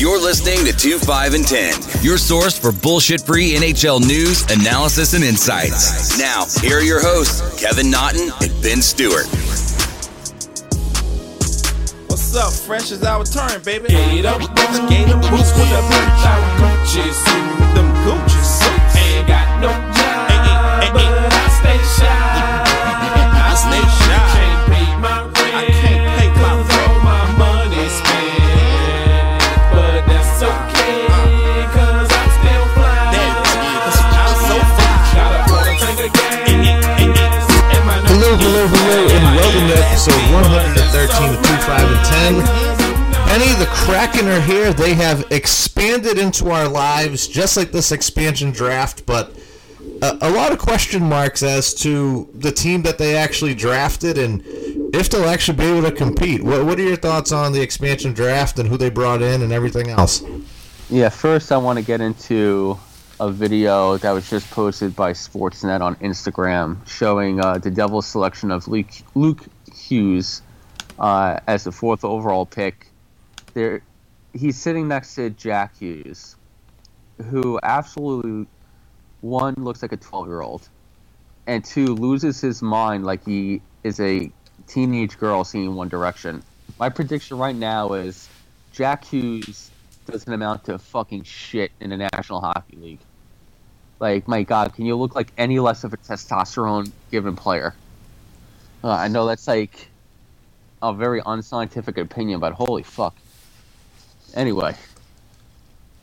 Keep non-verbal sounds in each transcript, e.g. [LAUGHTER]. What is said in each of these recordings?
You're listening to 2 5 and 10, your source for bullshit free NHL news, analysis, and insights. Now, here are your hosts, Kevin Naughton and Ben Stewart. What's up? Fresh is our turn, baby. Skate up, skate up, boots with the bitch out Gucci suit, to episode 113 of 25 and 10. Penny, the Kraken are here. They have expanded into our lives just like this expansion draft, but a, a lot of question marks as to the team that they actually drafted and if they'll actually be able to compete. What, what are your thoughts on the expansion draft and who they brought in and everything else? Yeah, first I want to get into a video that was just posted by Sportsnet on Instagram showing uh, the Devils' selection of Luke, Luke Hughes uh, as the fourth overall pick. There, he's sitting next to Jack Hughes, who absolutely one looks like a twelve-year-old, and two loses his mind like he is a teenage girl seeing One Direction. My prediction right now is Jack Hughes doesn't amount to fucking shit in the National Hockey League. Like, my God, can you look like any less of a testosterone given player? Uh, I know that's like a very unscientific opinion, but holy fuck. Anyway,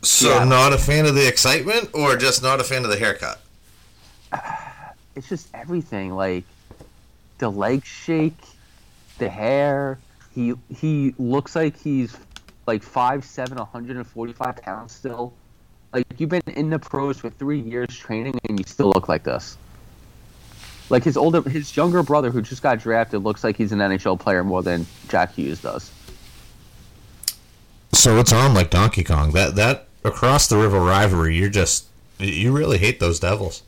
So, Yeah. not a fan of the excitement or just not a fan of the haircut? [SIGHS] it's just everything. Like the leg shake, the hair. He he looks like he's like five seven, 145 pounds still. Like you've been in the pros for three years training, and you still look like this. Like his older, his younger brother who just got drafted looks like he's an NHL player more than Jack Hughes does. So it's on like Donkey Kong. That that across the river rivalry, you're just you really hate those devils.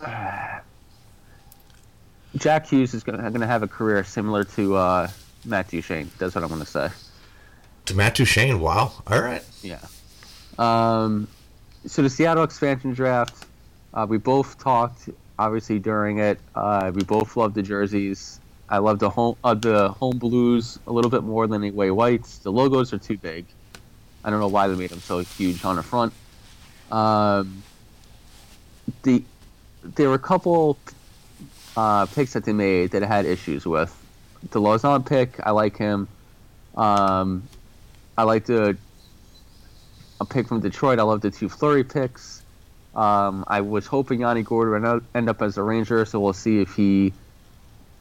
[SIGHS] Jack Hughes is gonna gonna have a career similar to uh, Matt Duchene. That's what I'm gonna say. To Matt Duchene, wow. All right. Yeah. Um, so the Seattle expansion draft, uh, we both talked obviously during it. Uh, we both love the jerseys. I love the home uh, the home blues a little bit more than the away whites. The logos are too big. I don't know why they made them so huge on the front. Um, the there were a couple uh, picks that they made that I had issues with. The Lausanne pick, I like him. Um, I like the a pick from Detroit. I love the two Flurry picks. Um, I was hoping Yanni Gourde would end- up as a Ranger, so we'll see if he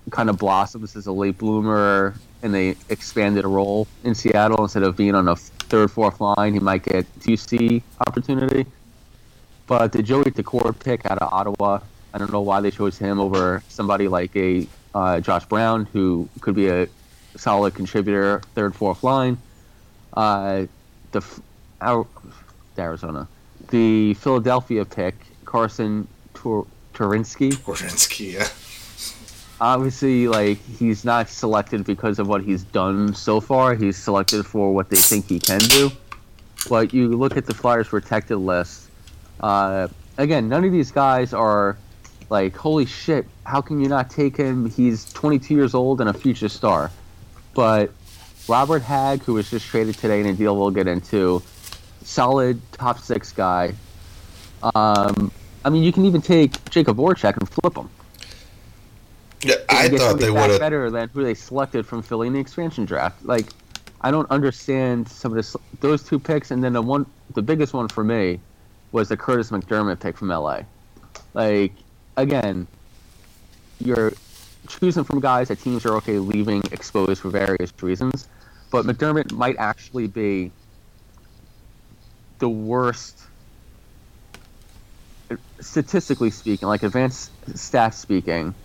kind of blossoms as a late bloomer and they expanded a role in Seattle instead of being on a third, fourth line. He might get 2C opportunity. But the Joey Daccord pick out of Ottawa, I don't know why they chose him over somebody like a uh, Josh Brown, who could be a solid contributor, third, fourth line. Uh, the our, Arizona, the Philadelphia pick, Carson Tur- Twarynski. Twarynski, yeah. Obviously, like he's not selected because of what he's done so far. He's selected for what they think he can do. But you look at the Flyers protected list. Uh, again, none of these guys are like, holy shit, how can you not take him? He's 22 years old and a future star. But Robert Hagg, who was just traded today in a deal we'll get into, solid top six guy. Um, I mean, you can even take Jakub Voracek and flip him. Yeah, I thought they would have. better than who they selected from Philly in the expansion draft. Like, I don't understand some of this, those two picks, and then the one, the biggest one for me, was the Kurtis MacDermid pick from LA. Like, again, you're choosing from guys that teams are okay leaving exposed for various reasons, but McDermott might actually be the worst statistically speaking, like advanced stats speaking,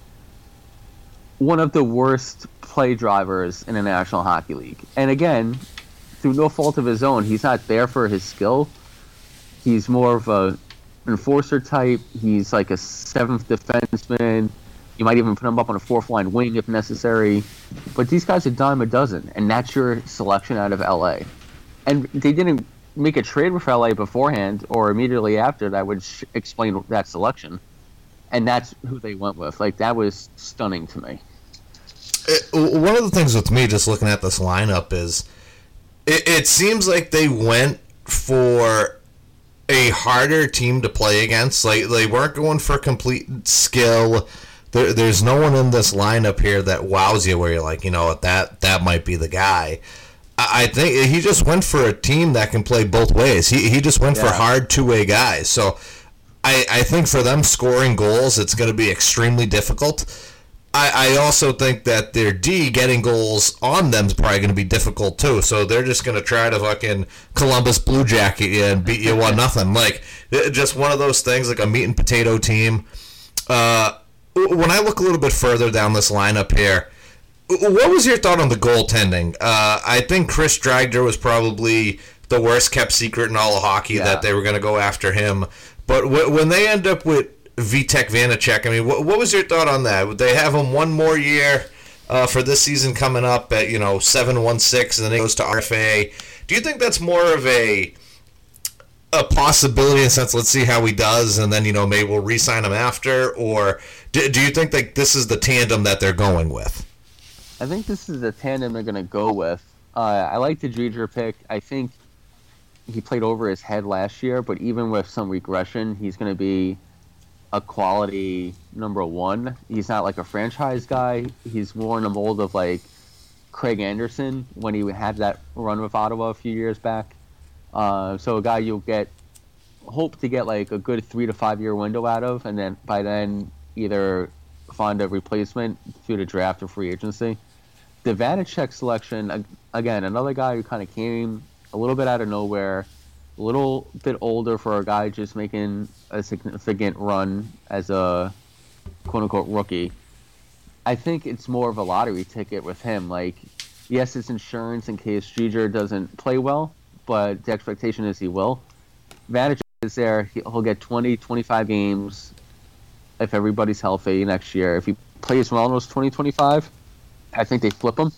one of the worst play drivers in the National Hockey League. And again, through no fault of his own, he's not there for his skill. He's more of a enforcer type. He's like a seventh defenseman. You might even put him up on a fourth line wing if necessary. But these guys are dime a dozen, and that's your selection out of LA. And they didn't make a trade with LA beforehand or immediately after that would sh- explain that selection, and that's who they went with. Like that was stunning to me. It, one of the things with me, just looking at this lineup, is it, it seems like they went for a harder team to play against. Like they weren't going for complete skill. There, there's no one in this lineup here that wows you, where you're like, you know, what, that that might be the guy. I think he just went for a team that can play both ways. He, he just went yeah. for hard two way guys. So I, I think for them scoring goals, it's going to be extremely difficult. I, I also think that their D getting goals on them is probably going to be difficult too. So they're just going to try to fucking Columbus Blue Jacket you and beat you one nothing. Like just one of those things, like a meat and potato team. Uh, when I look a little bit further down this lineup here, what was your thought on the goaltending? Uh, I think Chris Driedger was probably the worst kept secret in all of hockey yeah. that they were going to go after him. But w- when they end up with Vitek Vanecek, I mean, what, what was your thought on that? Would they have him one more year uh, for this season coming up at you know seven one six, and then he goes to RFA? Do you think that's more of a a possibility in a sense? Let's see how he does, and then you know maybe we'll re-sign him after, or do, do you think that this is the tandem that they're going with? I think this is the tandem they're going to go with. Uh, I like the Driedger pick. I think he played over his head last year, but even with some regression, he's going to be a quality number one. He's not like a franchise guy. He's more in the mold of like Craig Anderson when he had that run with Ottawa a few years back. Uh, so a guy you'll get hope to get like a good three to five year window out of, and then by then either find a replacement through the draft or free agency. The Vanecek selection, again, another guy who kind of came a little bit out of nowhere, a little bit older for a guy just making a significant run as a quote unquote rookie. I think it's more of a lottery ticket with him. Like, yes, it's insurance in case Driedger doesn't play well, but the expectation is he will. Vanecek is there. He'll get 20, 25 games if everybody's healthy next year. If he plays well in those 2025, I think they flip him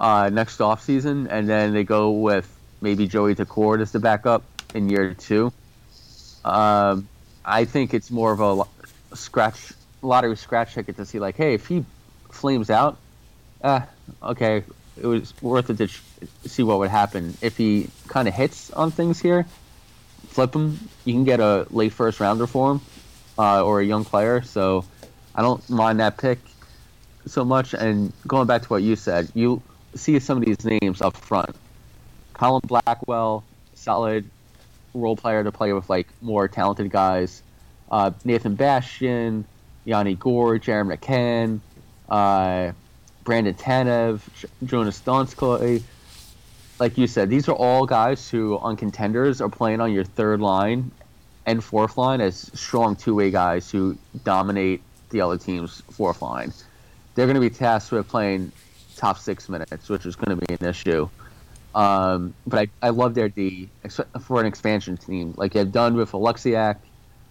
uh, next offseason, and then they go with maybe Joey Daccord as the backup in year two. Um, I think it's more of a scratch lottery scratch ticket to see like, hey, if he flames out, uh, okay, it was worth it to see what would happen. If he kind of hits on things here, flip him. You can get a late first rounder for him uh, or a young player. So I don't mind that pick so much. And going back to what you said, you see some of these names up front. Colin Blackwell, solid role player to play with like more talented guys. Uh, Nathan Bastian, Yanni Gourde, Jared McCann, uh, Brandon Tanev, Joonas Donskoi. Like you said, these are all guys who on contenders are playing on your third line and fourth line as strong two way guys who dominate the other team's fourth line. They're going to be tasked with playing top six minutes, which is going to be an issue. Um, but I, I love their D for an expansion team, like they've done with Oleksiak.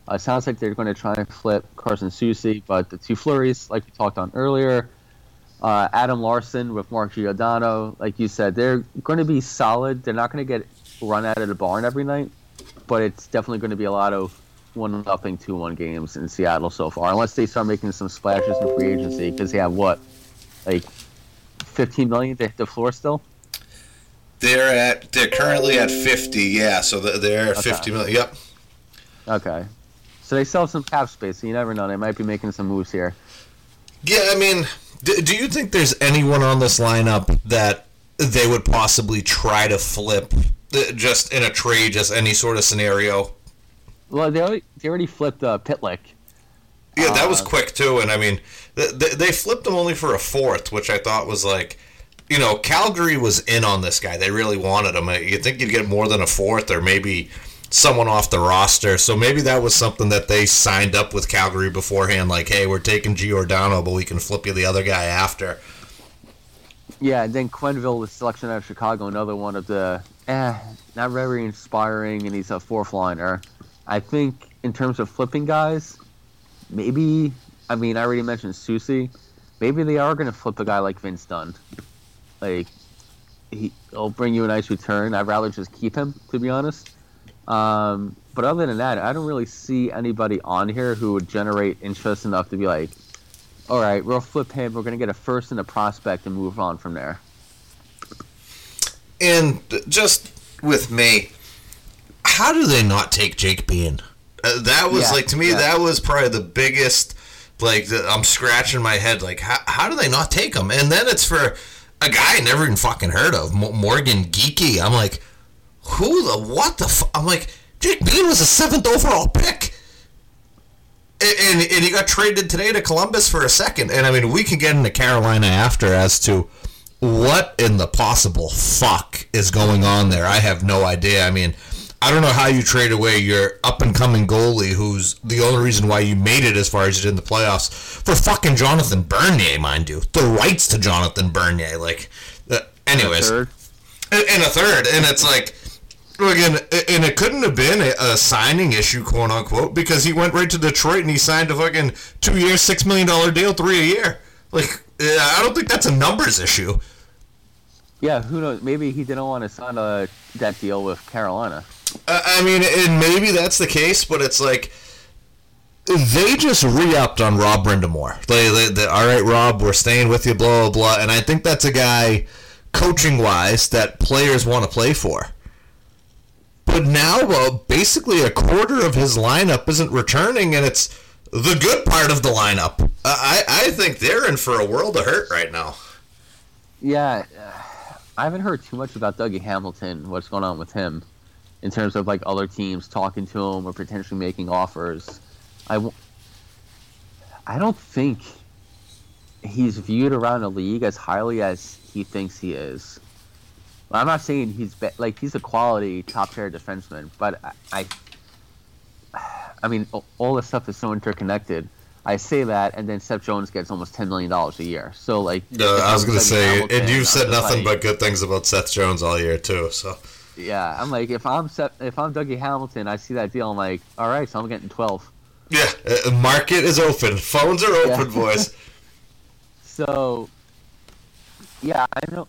Uh, sounds like they're going to try and flip Carson Soucy, but the two flurries, like we talked on earlier, uh, Adam Larsson with Mark Giordano, like you said, they're going to be solid. They're not going to get run out of the barn every night, but it's definitely going to be a lot of one nothing two one games in Seattle so far, unless they start making some splashes in free agency because they have what, like, fifteen million to hit the floor still. They're at they're currently at fifty, yeah. So they're okay. fifty million. Yep. Okay, so they sell some cap space. So you never know; they might be making some moves here. Yeah, I mean, do, do you think there's anyone on this lineup that they would possibly try to flip uh, just in a trade, just any sort of scenario. Well, they already, they already flipped uh, Pitlick. Yeah, that uh, was quick too, and I mean, they, they flipped him only for a fourth, which I thought was like, you know, Calgary was in on this guy. They really wanted him. You think you'd get more than a fourth, or maybe someone off the roster. So maybe that was something that they signed up with Calgary beforehand, like, hey, we're taking Giordano, but we can flip you the other guy after. Yeah, and then Quenneville, was selection out of Chicago, another one of the eh, not very inspiring, and he's a fourth liner. I think in terms of flipping guys, maybe I mean I already mentioned Soucy. Maybe they are going to flip a guy like Vince Dunn. Like he, he'll bring you a nice return. I'd rather just keep him, to be honest. Um, but other than that, I don't really see anybody on here who would generate interest enough to be like, all right, we'll flip him. We're going to get a first and a prospect and move on from there. And just with me, how do they not take Jake Bean? Uh, that was Yeah, like to me yeah. that was probably the biggest. Like the, I'm scratching my head. Like how how do they not take him? And then it's for a guy I never even fucking heard of, Mo- Morgan Geekie. I'm like, who the what the? Fu-? I'm like, Jake Bean was a seventh overall pick. And, and, and he got traded today to Columbus for a second. And I mean, we can get into Carolina after as to what in the possible fuck is going on there. I have no idea. I mean, I don't know how you trade away your up and coming goalie, who's the only reason why you made it as far as you did in the playoffs, for fucking Jonathan Bernier, mind you. The rights to Jonathan Bernier. Like, uh, anyways and, and a third, and it's like again, and it couldn't have been a, a signing issue, quote unquote, because he went right to Detroit and he signed a fucking two year, six million dollar deal, three a year. Like, I don't think that's a numbers issue. Yeah, who knows? Maybe he didn't want to sign a, that deal with Carolina. I mean, and maybe that's the case, but it's like they just re-upped on Rob Brind'Amour. They, they, they, all right, Rob, we're staying with you, blah blah blah. And I think that's a guy, coaching wise, that players want to play for. But now, uh, basically, a quarter of his lineup isn't returning, and it's the good part of the lineup. I, I think they're in for a world of hurt right now. Yeah, I haven't heard too much about Dougie Hamilton. What's going on with him, in terms of like other teams talking to him or potentially making offers? I, w- I don't think he's viewed around the league as highly as he thinks he is. I'm not saying he's be- like he's a quality top tier defenseman, but I, I, I mean, all this stuff is so interconnected. I say that, and then Seth Jones gets almost ten million dollars a year. So like, Uh, I was gonna say, Hamilton, and you've said nothing like- but good things about Seth Jones all year too. So. Yeah, I'm like, if I'm if I'm Dougie Hamilton, I see that deal. I'm like, all right, so I'm getting twelve. Yeah, uh, market is open. Phones are open, Yeah. boys. [LAUGHS] So, yeah, I know.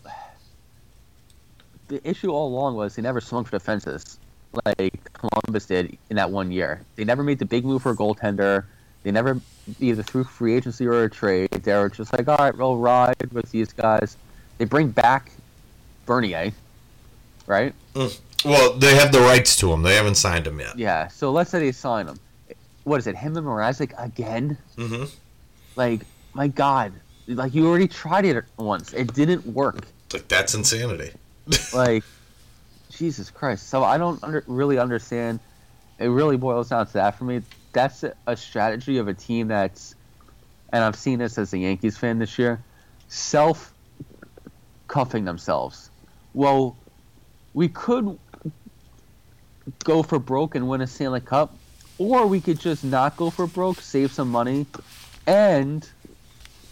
The issue all along was they never swung for the fences like Columbus did in that one year. They never made the big move for a goaltender. They never, either through free agency or a trade, they were just like, all right, we'll ride with these guys. They bring back Bernier, right? Well, they have the rights to him. They haven't signed him yet. Yeah. So let's say they sign him. What is it? Him and Mrazek again? Mm-hmm. Like, my God. Like, you already tried it once. It didn't work. Like that's insanity. [LAUGHS] like jesus christ so i don't under, really understand it really boils down to that for me that's a, a strategy of a team that's and i've seen this as a yankees fan this year self cuffing themselves well we could go for broke and win a stanley cup or we could just not go for broke save some money and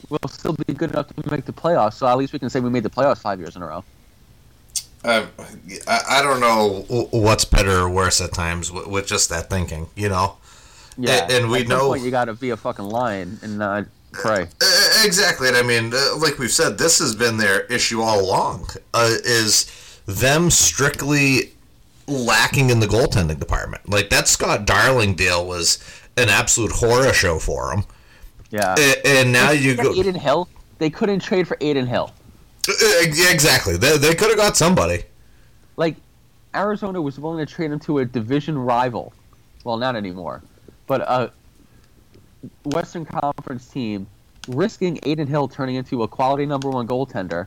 we'll still be good enough to make the playoffs so at least we can say we made the playoffs five years in a row I, I don't know what's better or worse at times with, with just that thinking. You know. Yeah, A- and we at know- point you got to be a fucking lion and not pray. Exactly, and I mean, uh, like we've said, this has been their issue all along. Uh, is them strictly lacking in the goaltending department? Like that Scott Darling deal was an absolute horror show for them. Yeah. A- and now you go Adin Hill. They couldn't trade for Adin Hill. Uh, exactly. They, they could have got somebody. Like Arizona was willing to trade him to a division rival. Well, not anymore, but a Western Conference team risking Adin Hill turning into a quality number one goaltender.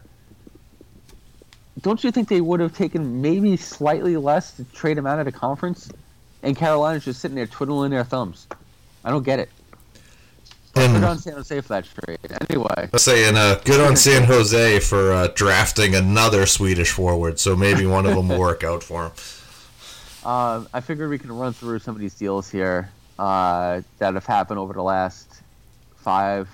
Don't you think they would have taken maybe slightly less to trade him out of the conference? And Carolina's just sitting there twiddling their thumbs. I don't get it. And- Put on San Jose for that trade. Anyway, Let's say, and uh, good on San Jose for uh, drafting another Swedish forward. So maybe one of them will work out for him. [LAUGHS] um, I figured we can run through some of these deals here uh, that have happened over the last five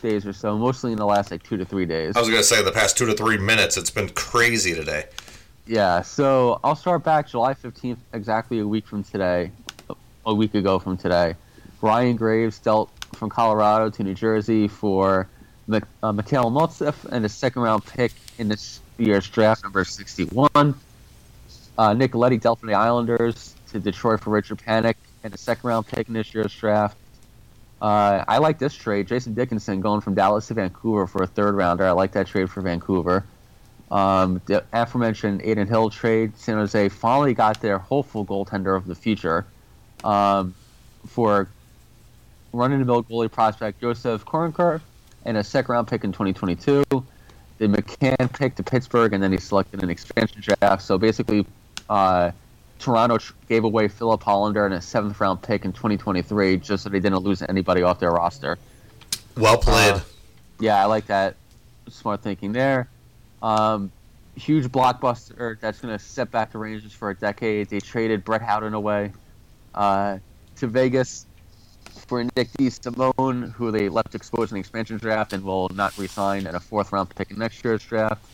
days or so, mostly in the last like two to three days. I was gonna say the past two to three minutes, it's been crazy today. Yeah, so I'll start back July 15th, exactly a week from today, a week ago from today. Ryan Graves dealt from Colorado to New Jersey for Mi- uh, Mikhail and a second round pick in this year's draft, number 61. Uh, Nick Leddy dealt for the Islanders to Detroit for Richard Panik and a second round pick in this year's draft. Uh, I like this trade. Jason Dickinson going from Dallas to Vancouver for a third rounder. I like that trade for Vancouver. Um, the aforementioned Adin Hill trade. San Jose finally got their hopeful goaltender of the future um, for running the mill goalie prospect Josef Korenar and a second round pick in 2022. The McCann pick to Pittsburgh, and then he selected an expansion draft. So basically, uh, Toronto gave away Filip Hallander and a seventh round pick in 2023 just so they didn't lose anybody off their roster. Well played. Uh, yeah, I like that. Smart thinking there. Um, huge blockbuster that's going to set back the Rangers for a decade. They traded Brett Howden away uh, to Vegas for Nick DeSimone, who they left exposed in the expansion draft and will not resign in a fourth round pick in next year's draft.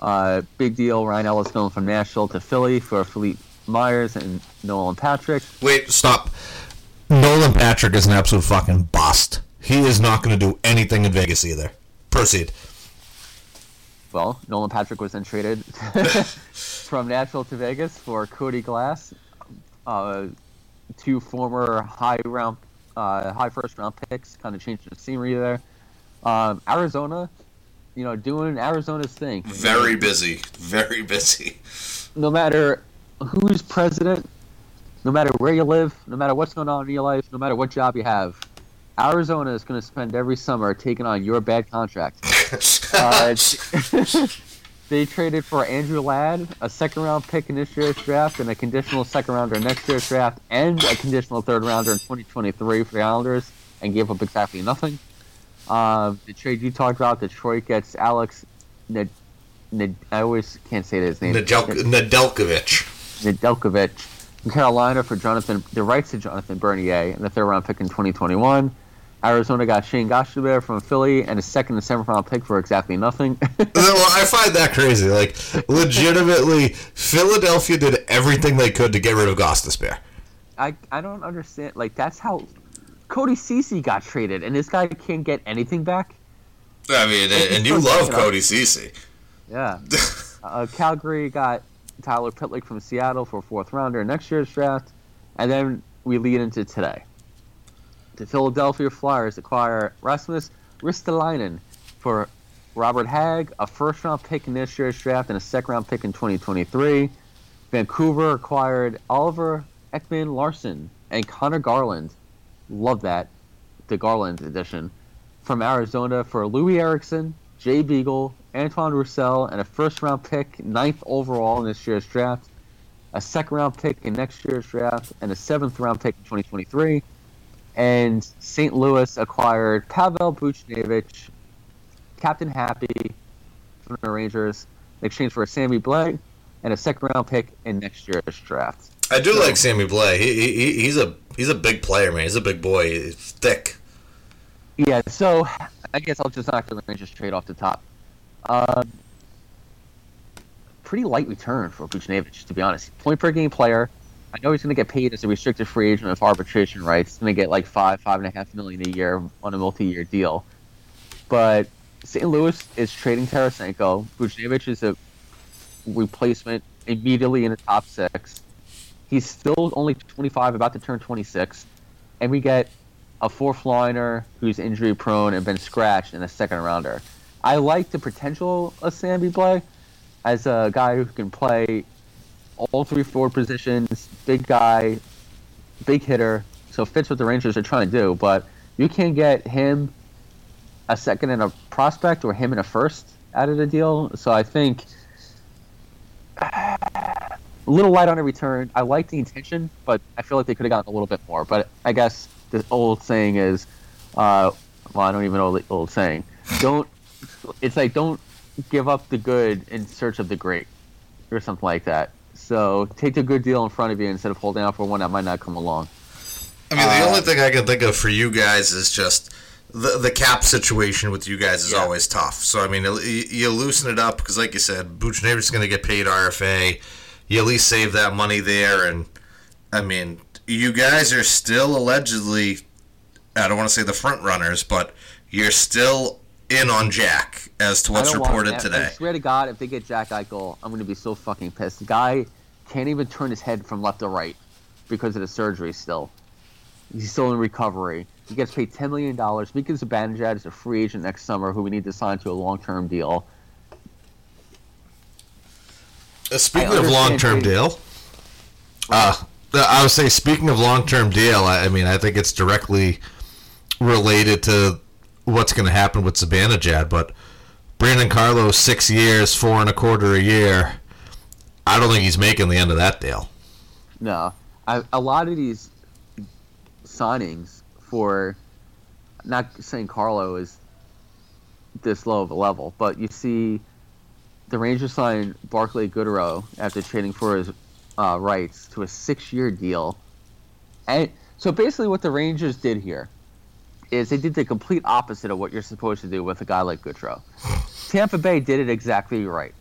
Uh, big deal. Ryan Ellis going from Nashville to Philly for Philippe Myers and Nolan Patrick. Wait, stop. Nolan Patrick is an absolute fucking bust. He is not going to do anything in Vegas either. Proceed. Well, Nolan Patrick was then traded [LAUGHS] from Nashville to Vegas for Cody Glass, uh, two former high round, uh, high first round picks. Kind of changed the scenery there. Um, Arizona, you know, doing Arizona's thing. Very busy. Very busy. No matter who's president, no matter where you live, no matter what's going on in your life, no matter what job you have, Arizona is going to spend every summer taking on your bad contract. [LAUGHS] Uh, they traded for Andrew Ladd, a second round pick in this year's draft, and a conditional second rounder next year's draft, and a conditional third rounder in 2023 for the Islanders, and gave up exactly nothing. Uh, the trade you talked about, Detroit gets Alex. Ned, Ned, I always can't say his name. Nadel-. Nedeljkovic from Carolina for Jonathan, the rights to Jonathan Bernier, and the third round pick in 2021. Arizona got Shane Gostisbehere from Philly and a second and seventh round pick for exactly nothing. [LAUGHS] well, I find that crazy. Like, legitimately, Philadelphia did everything they could to get rid of Gostisbehere. I, I don't understand. Like, that's how Cody Ceci got traded, and this guy can't get anything back? I mean, and, and you love Cody Ceci. Yeah. [LAUGHS] uh, Calgary got Tyler Pitlick from Seattle for a fourth rounder next year's draft. And then we lead into today. The Philadelphia Flyers acquire Rasmus Ristolainen for Robert Hagg, a first round pick in this year's draft, and a second round pick in 2023. Vancouver acquired Oliver Ekman Larsson and Conor Garland. Love that. The Garland edition. From Arizona for Loui Eriksson, Jay Beagle, Antoine Roussel, and a first round pick, ninth overall in this year's draft, a second round pick in next year's draft, and a seventh round pick in 2023. And St. Louis acquired Pavel Buchnevich, Captain Happy from the Rangers, in exchange for a Sammy Blais and a second round pick in next year's draft. I do like Sammy Blais. He, he he's a he's a big player, man. He's a big boy. He's thick. Yeah, so I guess I'll just knock the Rangers trade off the top. Um, pretty light return for Buchnevich, to be honest. Point per game player. I know he's going to get paid as a restricted free agent with arbitration rights. He's going to get like five, five and a half million a year on a multi-year deal. But St. Louis is trading Tarasenko. Buchnevich is a replacement immediately in the top six. He's still only 25, about to turn 26, and we get a fourth liner who's injury prone and been scratched in a second rounder. I like the potential of Sammy Blais as a guy who can play all three forward positions, big guy, big hitter, so fits what the Rangers are trying to do. But you can get him a second and a prospect or him and a first out of the deal. So I think a little light on a return. I like the intention, but I feel like they could have gotten a little bit more. But I guess the old saying is, uh, well, I don't even know the old saying. Don't. It's like don't give up the good in search of the great, or something like that. So take the good deal in front of you instead of holding out for one that might not come along. I mean, the uh, only thing I can think of for you guys is just the the cap situation with you guys is Yeah. always tough. So I mean, you, you loosen it up because, like you said, Buchnevich going to get paid RFA. You at least save that money there, and I mean, you guys are still allegedly. I don't want to say the front runners, but you're still in on Jack as to what's reported today. I swear to God, if they get Jack Eichel, I'm going to be so fucking pissed. The guy can't even turn his head from left to right because of the surgery still. He's still in recovery. He gets paid $10 million. Mika Zibanejad is a free agent next summer who we need to sign to a long-term deal. Uh, speaking of long-term deal, uh, I would say speaking of long-term deal, I, I mean I think it's directly related to what's going to happen with Zibanejad, but Brandon Carlo's six years, four and a quarter a year. I don't think he's making the end of that deal. No, I, a lot of these signings for, not saying Carlo is this low of a level, but you see the Rangers sign Barclay Goodrow after trading for his uh, rights to a six-year deal, and so basically what the Rangers did here is they did the complete opposite of what you're supposed to do with a guy like Goodrow. Tampa Bay did it exactly right.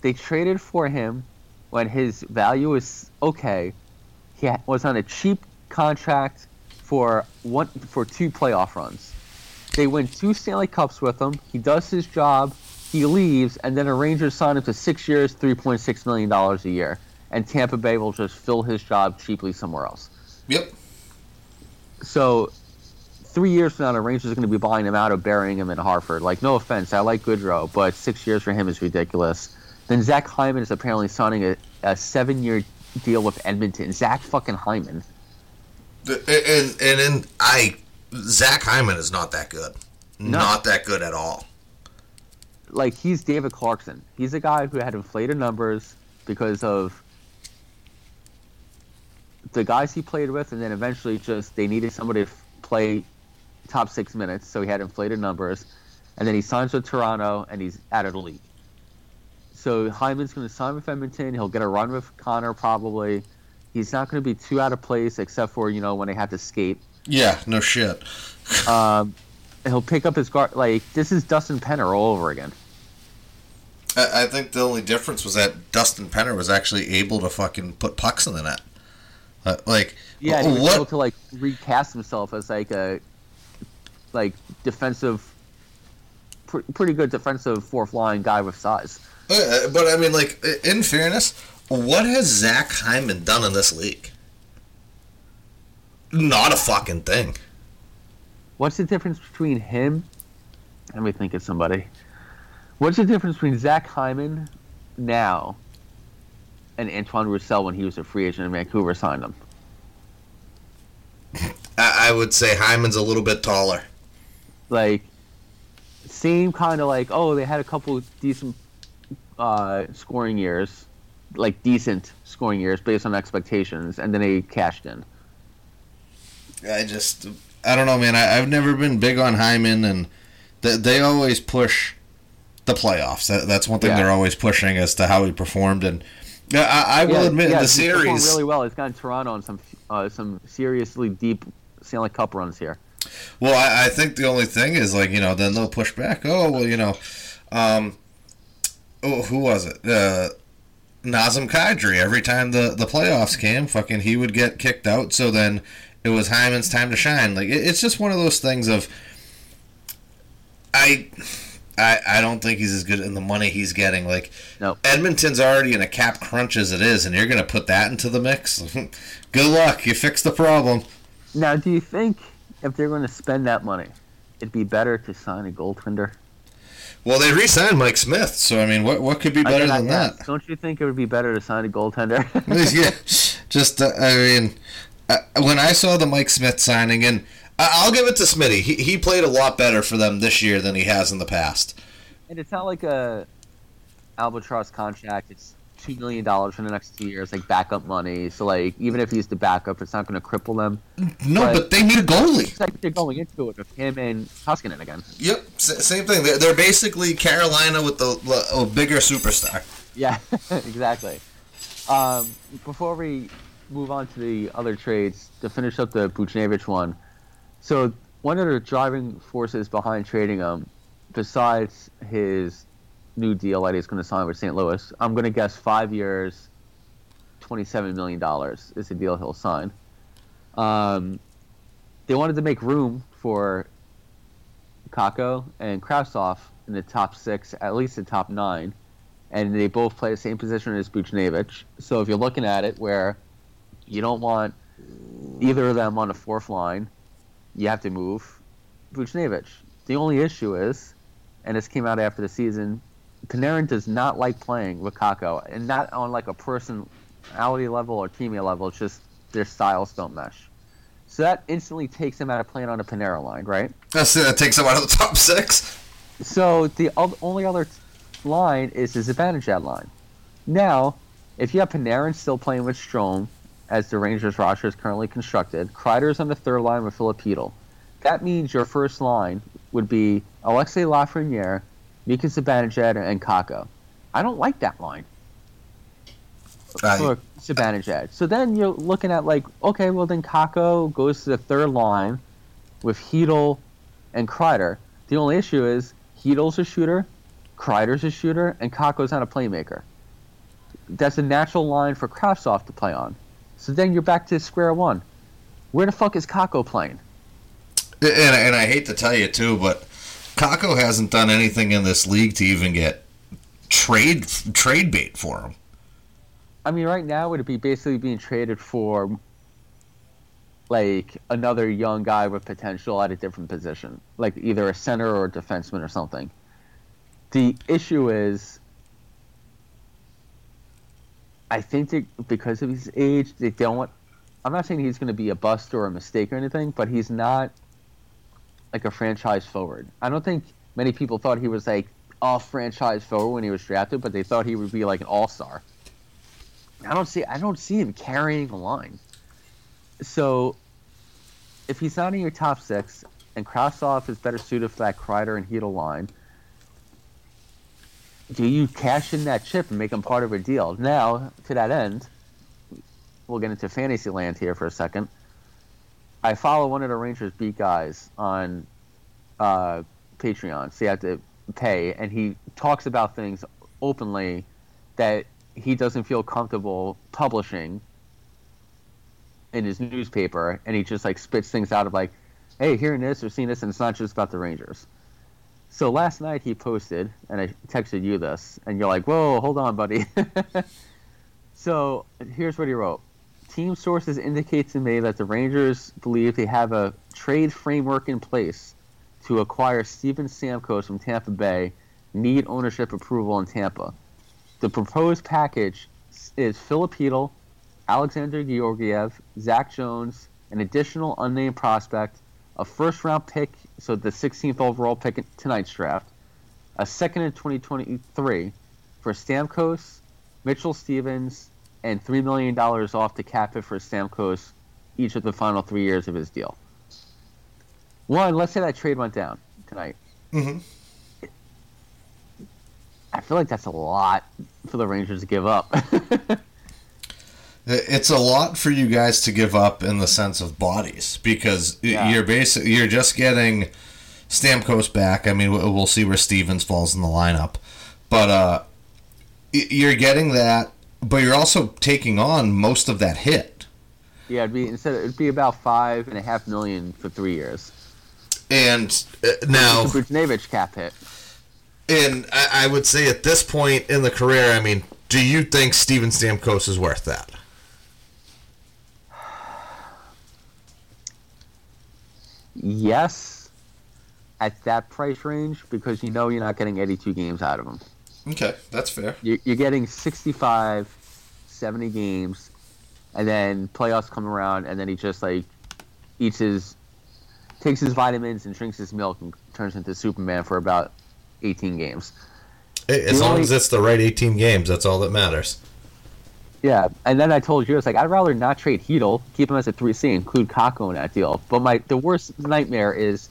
They traded for him when his value was okay. He was on a cheap contract for one for two playoff runs. They win two Stanley Cups with him. He does his job. He leaves, and then the Rangers sign him to six years, three point six million dollars a year, and Tampa Bay will just fill his job cheaply somewhere else. Yep. So, three years from now, the Rangers are going to be buying him out or burying him in Hartford. Like, no offense, I like Goodrow, but six years for him is ridiculous. Then Zach Hyman is apparently signing a, a seven-year deal with Edmonton. Zach fucking Hyman. And and and I, Zach Hyman is not that good. Not that good at all. Like, he's David Clarkson. He's a guy who had inflated numbers because of the guys he played with, and then eventually just they needed somebody to play top six minutes, so he had inflated numbers, and then he signs with Toronto, and he's out of the league. So Hyman's going to sign with Edmonton. He'll get a run with Connor probably. He's not going to be too out of place, except for you know when they have to skate. Yeah, no shit. [LAUGHS] Um, he'll pick up his guard. Like this is Dustin Penner all over again. I, I think the only difference was that Dustin Penner was actually able to fucking put pucks in the net. Uh, like, Yeah, he was what? able to like recast himself as like a like defensive, pr- pretty good defensive fourth line guy with size. Uh, but I mean, like, in fairness, what has Zach Hyman done in this league? Not a fucking thing. What's the difference between him? Let me think of somebody. What's the difference between Zach Hyman now and Antoine Roussel when he was a free agent in Vancouver signed him? [LAUGHS] I, I would say Hyman's a little bit taller. Like, same kind of like, oh, they had a couple decent uh, scoring years, like decent scoring years based on expectations, and then they cashed in. I just, I don't know, man. I, I've never been big on Hyman, and they, they always push the playoffs. That, that's one thing Yeah. they're always pushing as to how he performed. And yeah, I, I will admit, in the series, really well. He's gotten Toronto on some uh, some seriously deep Stanley Cup runs here. Well, I, I think the only thing is like you know then they'll push back. Oh well, you know, um, oh, who was it? Uh, Nazem Kadri. Every time the the playoffs came, fucking he would get kicked out. So then it was Hyman's time to shine. Like it, it's just one of those things of I. I, I don't think he's as good in the money he's getting. Like No. Edmonton's already in a cap crunch as it is, and you're gonna put that into the mix. [LAUGHS] good luck. You fix the problem. Now, do you think if they're going to spend that money, it'd be better to sign a goaltender? Well, they re-signed Mike Smith, so I mean, what what could be better than that? Don't you think it would be better to sign a goaltender? yeah, just uh, I mean, uh, when I saw the Mike Smith signing, and I'll give it to Smitty. He he played a lot better for them this year than he has in the past. and it's not like a albatross contract. It's two million dollars for the next two years, like backup money. So like, even if he's the backup, it's not going to cripple them. No, Right. but they need a goalie. It's like they're going into it with him and Koskinen again. Yep, s- same thing. They're, they're basically Carolina with the a bigger superstar. Yeah, [LAUGHS] exactly. Um, before we move on to the other trades, to finish up the Buchnevich one, so one of the driving forces behind trading him, besides his new deal that he's going to sign with St. Louis, I'm going to guess five years, $27 million is the deal he'll sign. Um, they wanted to make room for Kakko and Kravtsov in the top six, at least the top nine, and they both play the same position as Buchnevich. So if you're looking at it where you don't want either of them on the fourth line, you have to move Buchnevich. The only issue is, and this came out after the season, Panarin does not like playing with Kakko, and not on like a personality level or teammate level. It's just their styles don't mesh. So that instantly takes him out of playing on a Panarin line, right? That's, that takes him out of the top six. So the only other line is his Zibanejad line. Now, if you have Panarin still playing with Strome, as the Rangers roster is currently constructed, Kreider's on the third line with Filipino. That means your first line would be Alexei Lafreniere, Mika Zibanejad, and Kakko. I don't like that line for Zibanejad. So then you're looking at like, okay, well then Kakko goes to the third line with Chytil and Kreider. The only issue is Chytil's a shooter, Kreider's a shooter, and Kakko's not a playmaker. That's a natural line for Kravtsov to play on. So then you're back to square one. Where the fuck is Kakko playing? And, and I hate to tell you too, but Kakko hasn't done anything in this league to even get trade trade bait for him. I mean, right now would it be basically being traded for like another young guy with potential at a different position, like either a center or a defenseman or something. The issue is, I think because of his age, they don't. I'm not saying he's going to be a bust or a mistake or anything, but he's not like a franchise forward. I don't think many people thought he was like a franchise forward when he was drafted, but they thought he would be like an all star. I don't see I don't see him carrying a line. So if he's not in your top six and Kravtsov is better suited for that Kreider and Chytil line, do you cash in that chip and make him part of a deal? Now, to that end, we'll get into fantasy land here for a second. I follow one of the Rangers beat guys on uh, Patreon, so you have to pay, and he talks about things openly that he doesn't feel comfortable publishing in his newspaper, and he just like spits things out of like, "Hey, hearing this or seeing this," and it's not just about the Rangers. So last night he posted, and I texted you this, and you're like, "Whoa, hold on, buddy." [LAUGHS] so here's what he wrote: Team sources indicate to me that the Rangers believe they have a trade framework in place to acquire Steven Stamkos from Tampa Bay. Need ownership approval in Tampa. The proposed package is Filipino, Alexander Georgiev, Zach Jones, an additional unnamed prospect, a first round pick, so the 16th overall pick in tonight's draft, a second in 2023 for Stamkos, Mitchell Stephens, and $3 million off the cap it for Stamkos each of the final three years of his deal. One, let's say that trade went down tonight. Mm-hmm. I feel like that's a lot for the Rangers to give up. [LAUGHS] It's a lot for you guys to give up in the sense of bodies because Yeah. you're basic you're just getting Stamkos back. I mean, we'll we'll see where Stevens falls in the lineup, but uh, you're getting that, but you're also taking on most of that hit. yeah, it'd be instead it'd be about five and a half million for three years. And uh, now, Buchnevich cap hit. and I, I would say at this point in the career, I mean, do you think Steven Stamkos is worth that? Yes, at that price range because you know you're not getting 82 games out of him. Okay, that's fair. You're, you're getting 65, 70 games, and then playoffs come around, and then he just like eats his, takes his vitamins and drinks his milk and turns into Superman for about 18 games. Hey, as The long only- as it's the right 18 games, that's all that matters. Yeah, and then I told you it's like I'd rather not trade Chytil, keep him as a three C, include Kakko in that deal. But my the worst nightmare is he-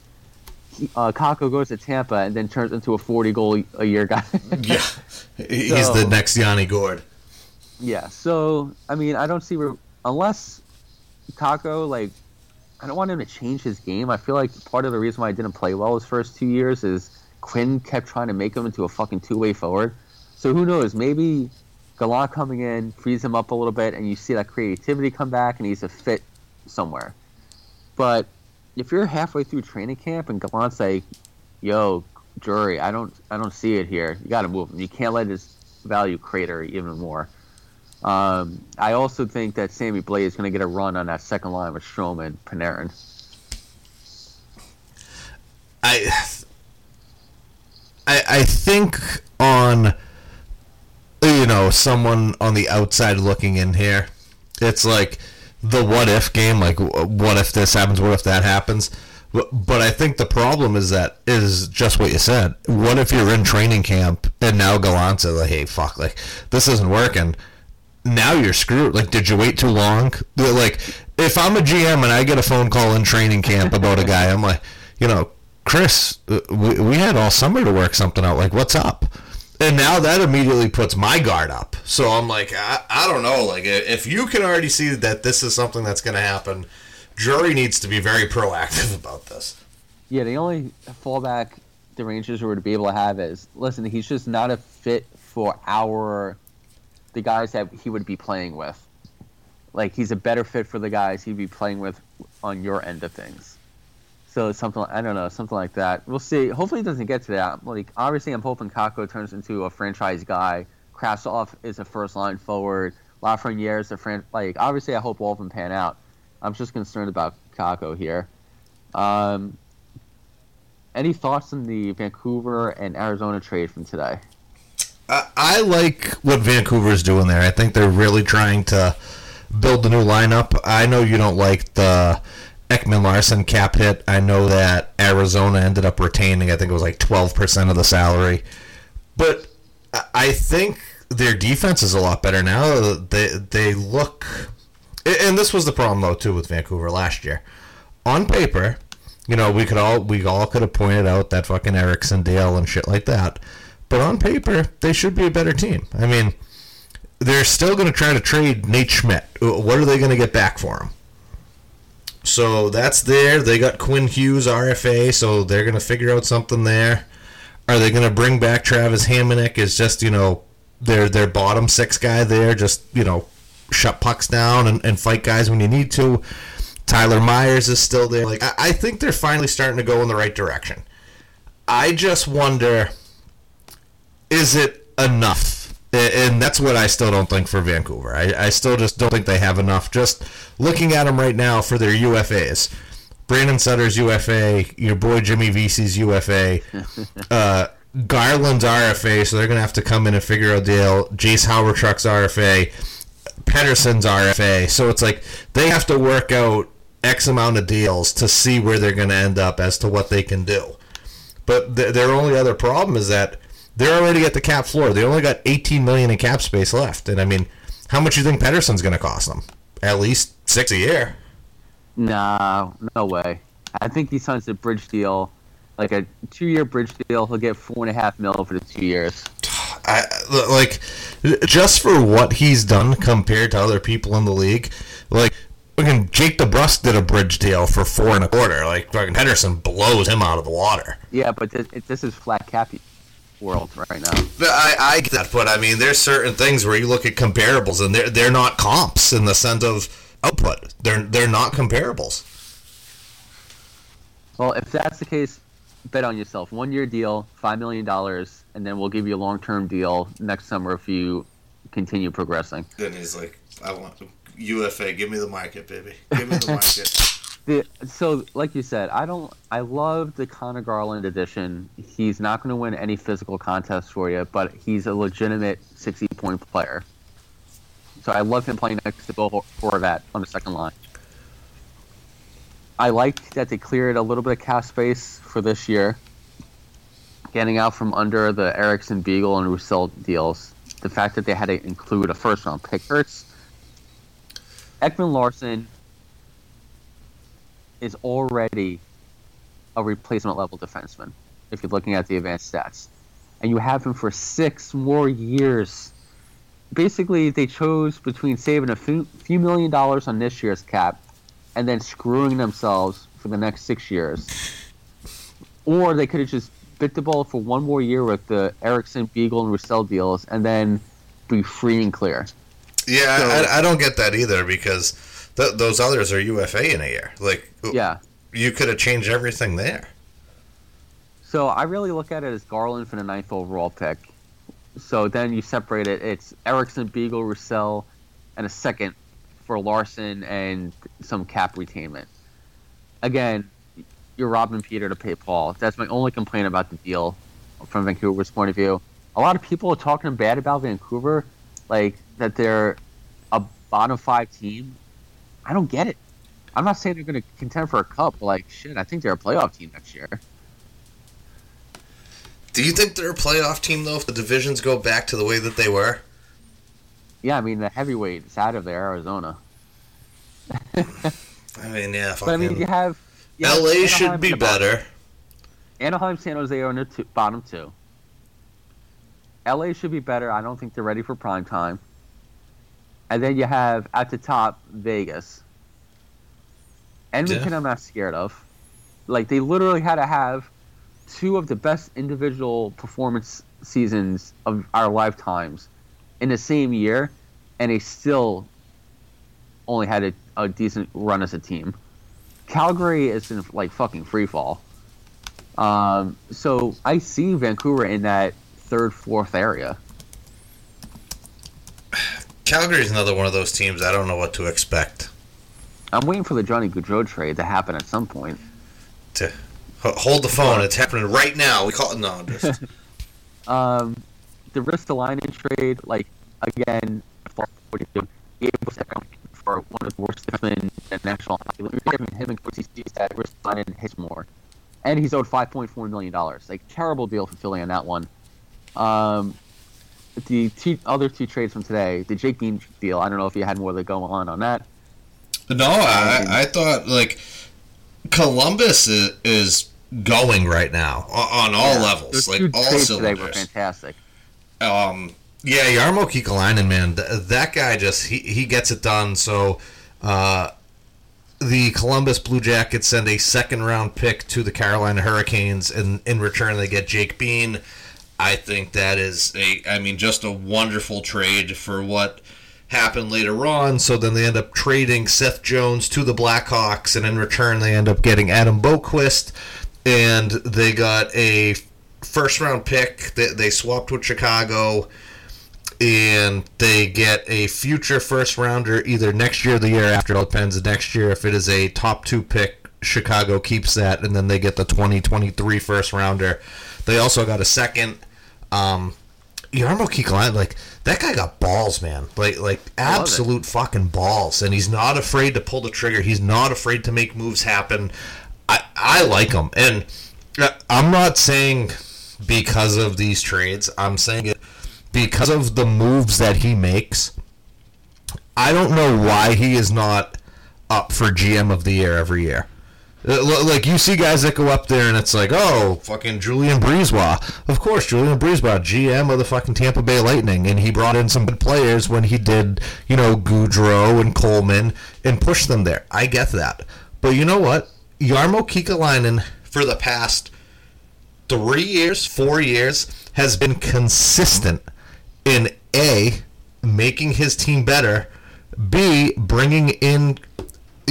uh, Kakko goes to Tampa and then turns into a forty goal a year guy. [LAUGHS] Yeah, he's So- the next Yanni Gourde. yeah, so I mean I don't see where unless Kakko like I don't want him to change his game. I feel like part of the reason why I didn't play well his first two years is Quinn kept trying to make him into a fucking two way forward. So who knows? Maybe Gallant coming in frees him up a little bit, and you see that creativity come back, and he's a fit somewhere. But if you're halfway through training camp and Gallant's like, yo, Drury, I don't I don't see it here. You got to move him. You can't let his value crater even more. Um, I also think that Sammy Blais is going to get a run on that second line with Strowman, Panarin. I, I, I think on, you know, someone on the outside looking in here, it's like the what if game. Like, what if this happens? What if that happens? But, I think the problem is that is just what you said. What if you're in training camp and now Gallant's like, hey, fuck, like this isn't working. Now you're screwed. Like, did you wait too long? Like, if I'm a GM and I get a phone call in training camp about a guy, I'm like, you know, Chris, uh, we, we had all summer to work something out. Like, what's up? And now that immediately puts my guard up. So I'm like, I, I don't know. Like, if you can already see that this is something that's going to happen, Drury needs to be very proactive [LAUGHS] about this. Yeah, the only fallback the Rangers were to be able to have is listen, he's just not a fit for our the guys that he would be playing with. Like he's a better fit for the guys he'd be playing with on your end of things. So something I don't know, something like that. We'll see. Hopefully, it doesn't get to that. Like obviously, I'm hoping Kakko turns into a franchise guy. Kravtsov is a first line forward. Lafreniere is a friend. Like obviously, I hope all of them pan out. I'm just concerned about Kakko here. Um, any thoughts on the Vancouver and Arizona trade from today? I, I like what Vancouver's doing there. I think they're really trying to build the new lineup. I know you don't like the Ekman Larsson cap hit. I know that Arizona ended up retaining, I think it was like 12% of the salary. But I think their defense is a lot better now. They, they look. And this was the problem, though, too, with Vancouver last year. On paper, you know, we could all we all could have pointed out that fucking Eriksson deal and shit like that. But on paper, they should be a better team. I mean, they're still going to try to trade Nate Schmidt. Uh, what are they going to get back for him? So that's there. They got Quinn Hughes RFA, so they're to figure out something there. Are they to bring back Travis Hamonic as just, you know, their their bottom six guy there, just, you know, shut pucks down and, and fight guys when you need to? Tyler Myers is still there. Like I, I think they're finally starting to go in the right direction. I just wonder is it enough? And that's what I still don't think for Vancouver. I, I still just don't think they have enough. Just looking at them right now for their UFAs. Brandon Sutter's UFA, your boy Jimmy Vesey's UFA, [LAUGHS] uh, Garland's RFA, so they're going to have to come in and figure out a deal. Jace Hawerchuk's RFA, Pettersson's RFA. So it's like they have to work out X amount of deals to see where they're going to end up as to what they can do. But th- their only other problem is that they're already at the cap floor. They only got 18 million in cap space left, and I mean, how much do you think Pettersson's going to cost them? At least six a year. No, no way. I think he signs a bridge deal, like a two-year bridge deal. He'll get four and a half mil for the two years. I like just for what he's done compared to other people in the league. Like fucking Jake DeBrusk did a bridge deal for four and a quarter. Like fucking Pettersson blows him out of the water. Yeah, but this, this is flat cap world right now. But I, I get that, but I mean, there's certain things where you look at comparables, and they're they're not comps in the sense of output. They're they're not comparables. Well, if that's the case, bet on yourself. One year deal, five million dollars, and then we'll give you a long term deal next summer if you continue progressing. Then he's like, I want UFA. Give me the market, baby. Give me the market. [LAUGHS] The, so, like you said, I don't. I love the Conor Garland edition. He's not going to win any physical contest for you, but he's a legitimate sixty-point player. So I love him playing next to Bill Horvat on the second line. I like that they cleared a little bit of cap space for this year, getting out from under the Eriksson, Beagle, and Roussel deals. The fact that they had to include a first-round pick hurts. Ekman Larsson is already a replacement level defenseman if you're looking at the advanced stats. And you have him for six more years. Basically, they chose between saving a few, few million dollars on this year's cap and then screwing themselves for the next six years. Or they could have just bit the ball for one more year with the Eriksson, Beagle, and Roussel deals and then be free and clear. Yeah, so, I, I, don't get that either because th- those others are UFA in a year. Like, yeah, you could have changed everything there. So I really look at it as Garland for the ninth overall pick. So then you separate it. It's Eriksson, Beagle, Roussel, and a second for Larsson and some cap retainment. Again, you're robbing Peter to pay Paul. That's my only complaint about the deal from Vancouver's point of view. A lot of people are talking bad about Vancouver, like that they're a bottom five team. I don't get it. I'm not saying they're going to contend for a cup, but like shit, I think they're a playoff team next year. Do you think they're a playoff team though if the divisions go back to the way that they were? Yeah, I mean the heavyweight is out of there, Arizona. [LAUGHS] I mean, yeah. But I mean, you have you LA Anaheim should be bottom- better. Anaheim, San Jose are in the two, bottom two. LA should be better. I don't think they're ready for prime time. And then you have at the top Vegas. Edmonton, Yeah. I'm not scared of. Like they literally had to have two of the best individual performance seasons of our lifetimes in the same year, and they still only had a, a decent run as a team. Calgary is in like fucking free fall. Um, so I see Vancouver in that third, fourth area. Calgary's another one of those teams. I don't know what to expect. I'm waiting for the Johnny Gaudreau trade to happen at some point. To hold the phone. It's happening right now. We call it no. Just [LAUGHS] Um, the Ristolainen trade, like again, for gave us for one of the worst defensemen in the National Hockey League. Him, him and Quincy sees that Ristolainen hits more, and he's owed 5.4 million dollars. Like terrible deal for Philly on that one. Um, the two other two trades from today, the Jake Bean deal. I don't know if you had more to go on on that. no. I I thought like Columbus is, is going right now on, on all Yeah, levels, like all trades today were fantastic. Um, yeah, Jarmo Kekalainen, man, th- that guy just he, he gets it done. So, uh, the Columbus Blue Jackets send a second round pick to the Carolina Hurricanes, and in return they get Jake Bean. I think that is a, I mean, just a wonderful trade for what happened later on. So then they end up trading Seth Jones to the Blackhawks, and in return they end up getting Adam Boqvist, and they got a first round pick. They, they swapped with Chicago, and they get a future first rounder either next year or the year after. It depends. Next year, if it is a top two pick, Chicago keeps that, and then they get the 2023 first rounder. They also got a second. Um, Jarmo Kekalainen, like that guy got balls, man. Like like absolute fucking balls, and he's not afraid to pull the trigger. He's not afraid to make moves happen. I I like him, and uh, I'm not saying because of these trades. I'm saying it because of the moves that he makes. I don't know why he is not up for GM of the year every year. Uh, Like you see guys that go up there and it's like, oh, fucking Julien BriseBois. Of course, Julien BriseBois, GM of the fucking Tampa Bay Lightning, and he brought in some good players when he did, you know, Goodrow and Coleman and pushed them there. I get that, but you know what? Jarmo Kekalainen for the past three years, four years has been consistent in a making his team better, b bringing in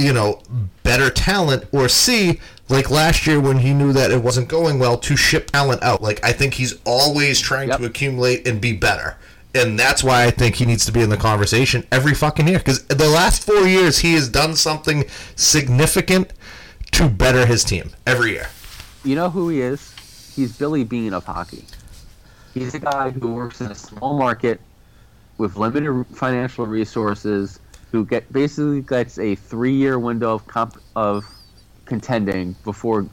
you know better talent, or c like last year when he knew that it wasn't going well to ship talent out. Like I think he's always trying Yep. to accumulate and be better. And that's why I think he needs to be in the conversation every fucking year. Because the last four years, he has done something significant to better his team every year. You know who he is? He's Billy Beane of hockey. He's a guy who works in a small market with limited financial resources, who get basically gets a three-year window of comp, of contending before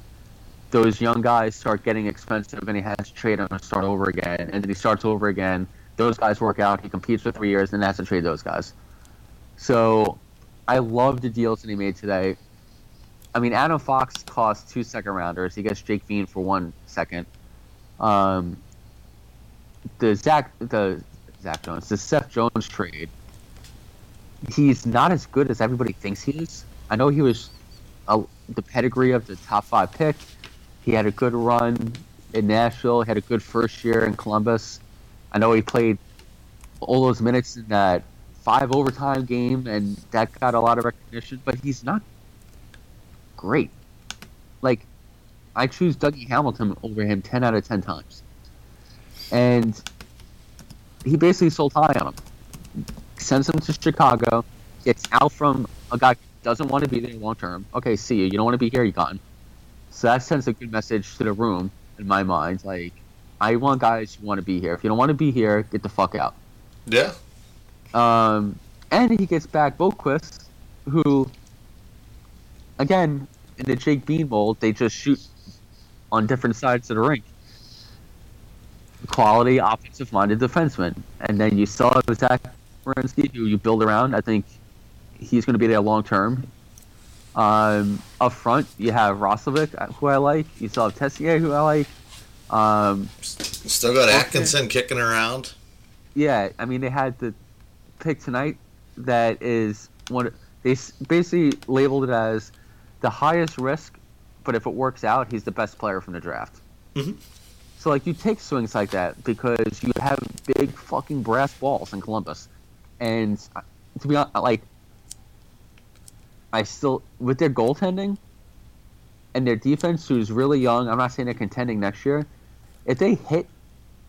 those young guys start getting expensive, and he has to trade them and start over again, and then he starts over again. Those guys work out. He competes for three years, and then has to trade those guys. So, I love the deals that he made today. I mean, Adam Fox cost two second rounders. He gets Jake Bean for one second. Um, the Zach, the Zach Jones, the Seth Jones trade. He's not as good as everybody thinks he is. I know he was a, the pedigree of the top five pick. He had a good run in Nashville. He had a good first year in Columbus. I know he played all those minutes in that five overtime game, and that got a lot of recognition. But he's not great. Like, I choose Dougie Hamilton over him ten out of ten times. And he basically sold high on him. Sends him to Chicago, gets out from a guy who doesn't want to be there long term. Okay, see you. You don't want to be here, you gone. So that sends a good message to the room in my mind. Like, I want guys who want to be here. If you don't want to be here, get the fuck out. Yeah. Um, and he gets back Boqvist, who, again, in the Jake Bean mold, they just shoot on different sides of the rink. Quality offensive-minded defenseman, and then you have Zach Werenski, who you build around. I think he's going to be there long term. Um, up front, you have Roslovic, who I like. You still have Texier, who I like. Um, Still got Atkinson kicking around. yeah, I mean they had the pick tonight that is one. They basically labeled it as the highest risk, but if it works out, he's the best player from the draft. Mhm. So like you take swings like that because you have big fucking brass balls in Columbus, and to be honest, like I still with their goaltending and their defense, who's really young. I'm not saying they're contending next year. If they hit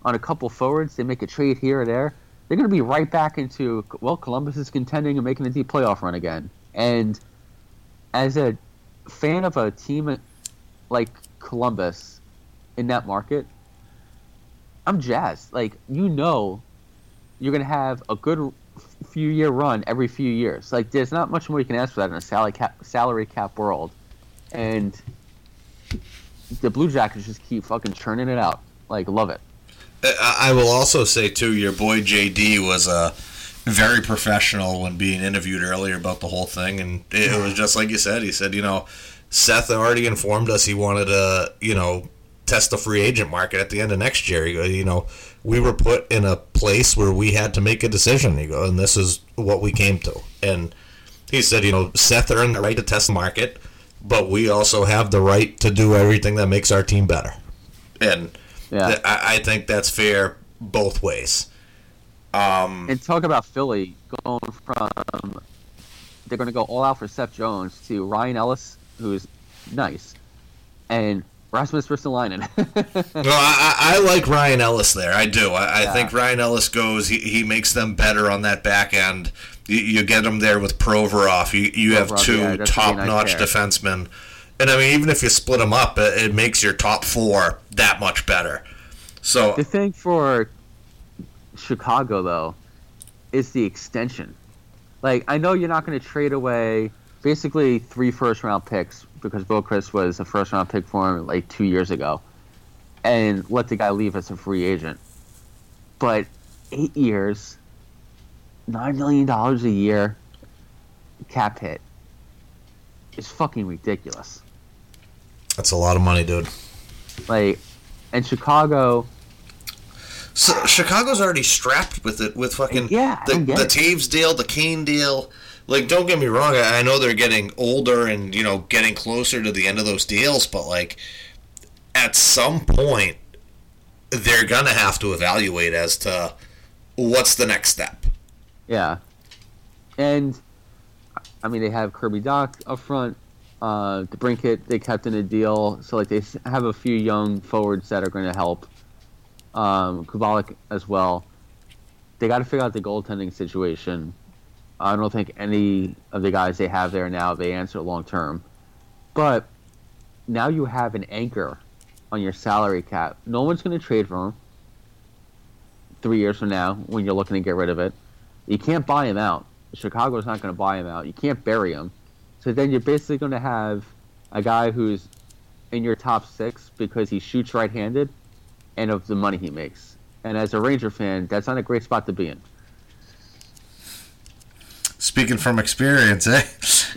on a couple forwards, they make a trade here or there, they're going to be right back into well, Columbus is contending and making a deep playoff run again. And as a fan of a team like Columbus in that market, I'm jazzed. Like you know, you're going to have a good few year run every few years. Like there's not much more you can ask for that in a salary cap salary cap world, and the Blue Jackets just keep fucking churning it out. Like love it. I I will also say too, your boy JD was uh, very professional when being interviewed earlier about the whole thing, and it was just like you said. He said, you know, Seth already informed us he wanted to, you know, test the free agent market at the end of next year. You know, we were put in a place where we had to make a decision. He go, and this is what we came to. And he said, you know, Seth earned the right to test the market, but we also have the right to do everything that makes our team better. And Yeah. th- I, I think that's fair both ways. Um, And talk about Philly going from they're going to go all out for Seth Jones to Ryan Ellis, who's nice, and Rasmus Ristolainen. [LAUGHS] no, I, I I like Ryan Ellis there. I do. I, I think Ryan Ellis goes. He, he makes them better on that back end. You, you get him there with Provorov. You you have two yeah, nice top-notch pair. defensemen, and I mean, even if you split them up, it, it makes your top four that much better. So the thing for Chicago though is the extension. Like I know you're not going to trade away basically three first round picks because Bill Chris was a first round pick for him like two years ago, and let the guy leave as a free agent. But eight years, nine million dollars a year, cap hit is fucking ridiculous. that's a lot of money, dude. Like, and Chicago, So Chicago's already strapped with it with fucking Yeah, the the. Toews deal, the Kane deal. Like, don't get me wrong. I, I know they're getting older and you know getting closer to the end of those deals, but like at some point they're gonna have to evaluate as to what's the next step. Yeah, and I mean they have Kirby Dach up front. Uh, the Brinkett they kept in a deal, so like they have a few young forwards that are going to help. Um, Kubalik as well. They got to figure out the goaltending situation. I don't think any of the guys they have there now they answer long term, but now you have an anchor on your salary cap. No one's going to trade for him. Three years from now, when you're looking to get rid of it, you can't buy him out. Chicago's not going to buy him out. You can't bury him. So then you're basically going to have a guy who's in your top six because he shoots right-handed, and of the money he makes. And as a Ranger fan, that's not a great spot to be in. Speaking from experience, eh?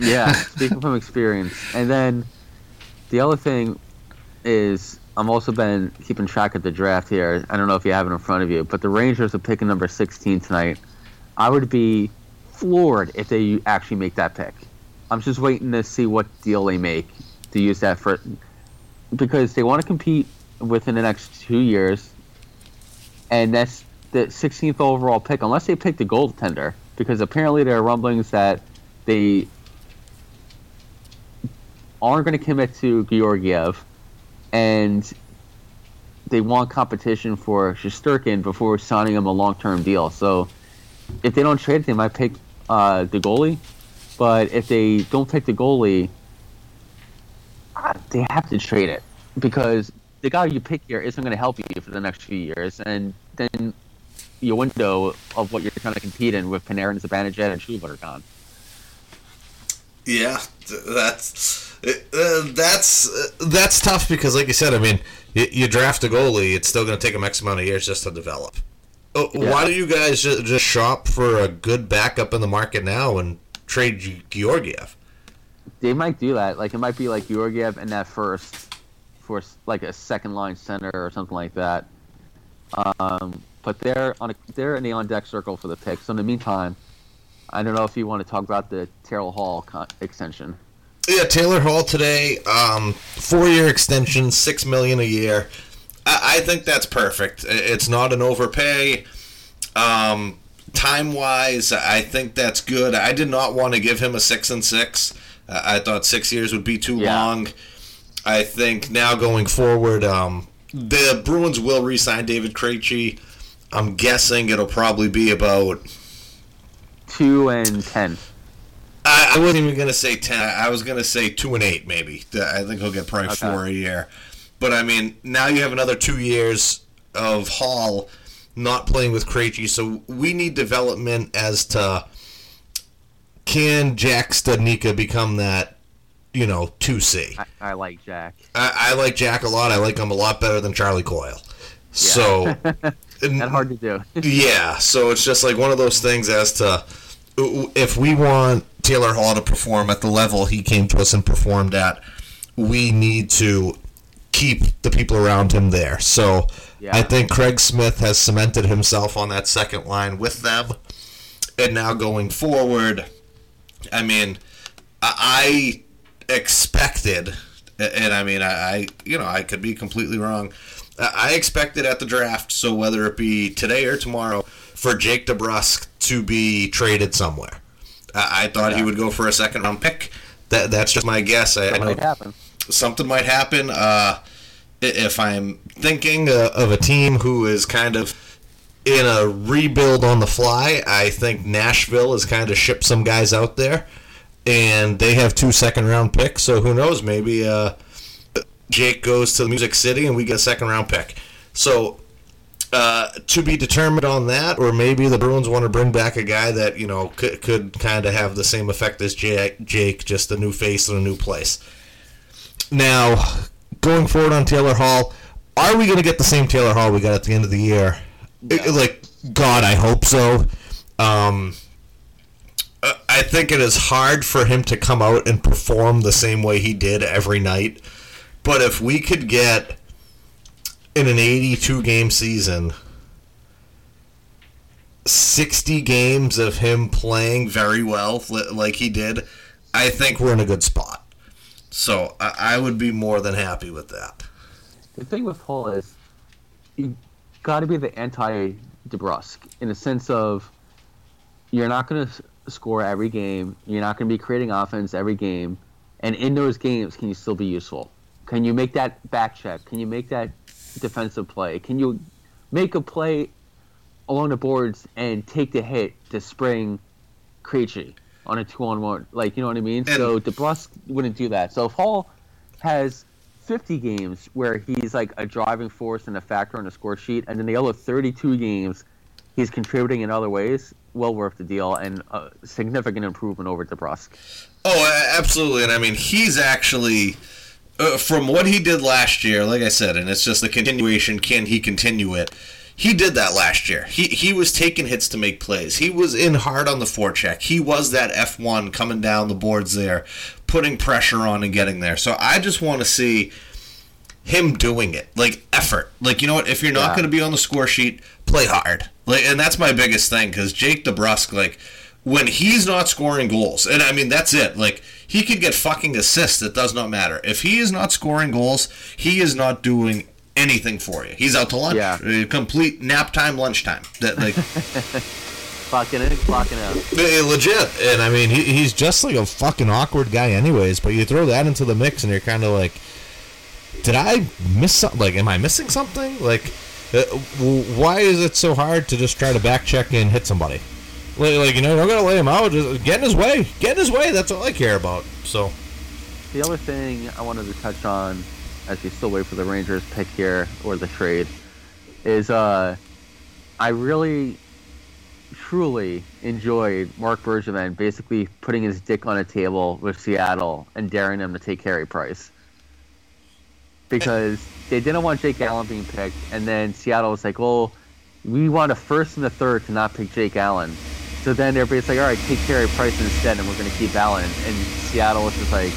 [LAUGHS] Yeah, speaking from experience. And then the other thing is I'm also been keeping track of the draft here. I don't know if you have it in front of you, but the Rangers are picking number 16 tonight. I would be floored if they actually make that pick. I'm just waiting to see what deal they make to use that for because they want to compete within the next two years, and that's the 16th overall pick, unless they pick the goaltender. Because apparently there are rumblings that they aren't going to commit to Georgiev, and they want competition for Shesterkin before signing him a long term deal. So if they don't trade they might pick uh, the goalie. But if they don't pick the goalie, uh, they have to trade it because the guy you pick here isn't going to help you for the next few years, and then your window of what you're trying to compete in with Panarin, Zibanejad, and are gone. Yeah, that's uh, that's uh, that's tough because, like you said, I mean, you, you draft a goalie, it's still going to take him X amount of years just to develop. Uh, Yeah. Why do you guys just, just shop for a good backup in the market now and trade Georgiev? They might do that. Like it might be like Georgiev and that first for like a second line center or something like that. Um, but they're on a, they're in the on deck circle for the pick. So in the meantime, I don't know if you want to talk about the Terrell Hall con- extension. Yeah, Taylor Hall today, um, four-year extension, six million a year. I, I think that's perfect. It's not an overpay. Um, time-wise, I think that's good. I did not want to give him a six and six. Uh, I thought six years would be too Yeah. long. I think now going forward, um, the Bruins will re-sign David Krejci. I'm guessing it'll probably be about Two and ten. I, I wasn't even gonna say ten. I was gonna say two and eight, maybe. I think he'll get probably Okay. four a year. But I mean, now you have another two years of Hall not playing with Krejci, so we need development as to can Jack Studnicka become that, you know, two C. I, I like Jack. I, I like Jack a lot. I like him a lot better than Charlie Coyle. So, [LAUGHS] That's hard to do. [LAUGHS] yeah, so it's just like one of those things as to uh, if we want Taylor Hall to perform at the level he came to us and performed at, we need to keep the people around him there. So Yeah. I think Craig Smith has cemented himself on that second line with them. And now going forward, I mean, I I expected, and I mean, I you know, I could be completely wrong. I I expected at the draft, so whether it be today or tomorrow, for Jake DeBrusk to be traded somewhere. I, I thought he would go for a second round pick. That that's just my guess. I, I That know might happen. something might happen. Uh, if I'm thinking uh, of a team who is kind of in a rebuild on the fly, I think Nashville has kind of shipped some guys out there, and they have two second round picks. So who knows? Maybe uh, Jake goes to the Music City and we get a second round pick. So uh, to be determined on that, or maybe the Bruins want to bring back a guy that you know could, could kind of have the same effect as Jake, Jake, just a new face in a new place. Now, going forward on Taylor Hall, are we going to get the same Taylor Hall we got at the end of the year? I- Like, God, I hope so. Um, I think it is hard for him to come out and perform the same way he did every night. But if we could get in an 82 game season 60 games of him playing very well like he did, I think we're in a good spot. So I, would be more than happy with that. The thing with Hall is you got to be the anti DeBrusk in the sense of you're not going to score every game. You're not going to be creating offense every game. And in those games, can you still be useful? Can you make that back check? Can you make that defensive play? Can you make a play along the boards and take the hit to spring Krejci on a two on one? Like, you know what I mean? And- so DeBrusk wouldn't do that. So if Hall has 50 games where he's like a driving force and a factor on the score sheet, and then the other 32 games he's contributing in other ways, well worth the deal and a significant improvement over DeBrusk. Oh, absolutely. And I mean, he's actually, uh, from what he did last year, like I said, and it's just a continuation. Can he continue it? He did that last year. He he was taking hits to make plays. He was in hard on the forecheck. He was that F one coming down the boards there, putting pressure on and getting there. So I just want to see him doing it, like effort. Like you know what? If you're not Yeah. going to be on the score sheet, play hard. Like, and that's my biggest thing because Jake DeBrusk, like when he's not scoring goals, and I mean that's it. Like he could get fucking assists. It does not matter if he is not scoring goals. He is not doing anything for you. He's out to lunch. Yeah. Uh, complete nap time, lunchtime. That like [LAUGHS] Clocking in, clocking out. Eh, legit. And I mean, he, he's just like a fucking awkward guy, anyways. But you throw that into the mix, and you're kind of like, did I miss something? Like, am I missing something? Like, uh, why is it so hard to just try to back check and hit somebody? Like, like, you know, don't gotta lay him out. Just get in his way. Get in his way. That's all I care about. So, The other thing I wanted to touch on, as we still wait for the Rangers pick here or the trade, is uh, I really, truly enjoyed Marc Bergevin basically putting his dick on a table with Seattle and daring them to take Carey Price. Because they didn't want Jake Allen being picked, and then Seattle was like, well, we want a first and a third to not pick Jake Allen. So then everybody's like, all right, take Carey Price instead, and we're going to keep Allen. And Seattle was just like,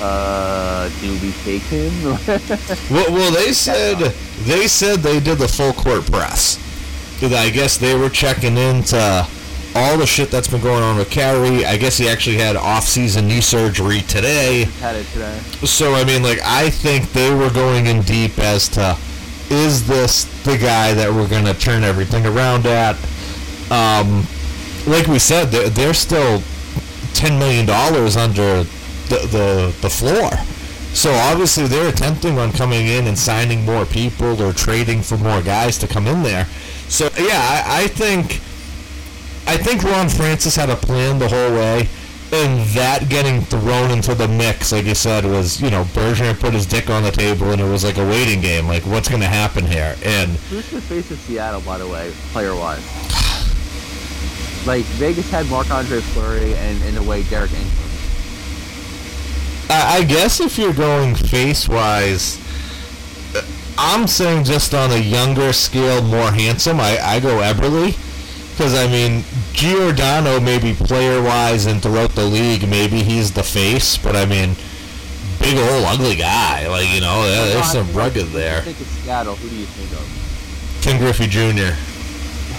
uh, do we take him? [LAUGHS] well, well, they said they said they did the full court press. I guess they were checking into all the shit that's been going on with Carey. I guess he actually had off-season knee surgery today. Had it today. So I mean, like, I think they were going in deep as to is this the guy that we're gonna turn everything around at? Um, like we said, they're, they're still ten million dollars under the, the the floor. So obviously they're attempting on coming in and signing more people or trading for more guys to come in there. So yeah, I, I think I think Ron Francis had a plan the whole way, and that getting thrown into the mix, like you said, was you know Bergeron put his dick on the table, and it was like a waiting game, like what's going to happen here, and Who's the face of Seattle, by the way, player-wise? [SIGHS] Like Vegas had Marc Andre Fleury and in a way Deryk Engelland. I, I guess if you're going face wise, uh, I'm saying just on a younger scale, more handsome. I, I go Eberle. Because, I mean, Giordano, maybe player wise and throughout the league, maybe he's the face. But, I mean, big old ugly guy. Like, you know, uh, there's some rugged there. I think it's Seattle. Who do you think of? Ken Griffey Jr.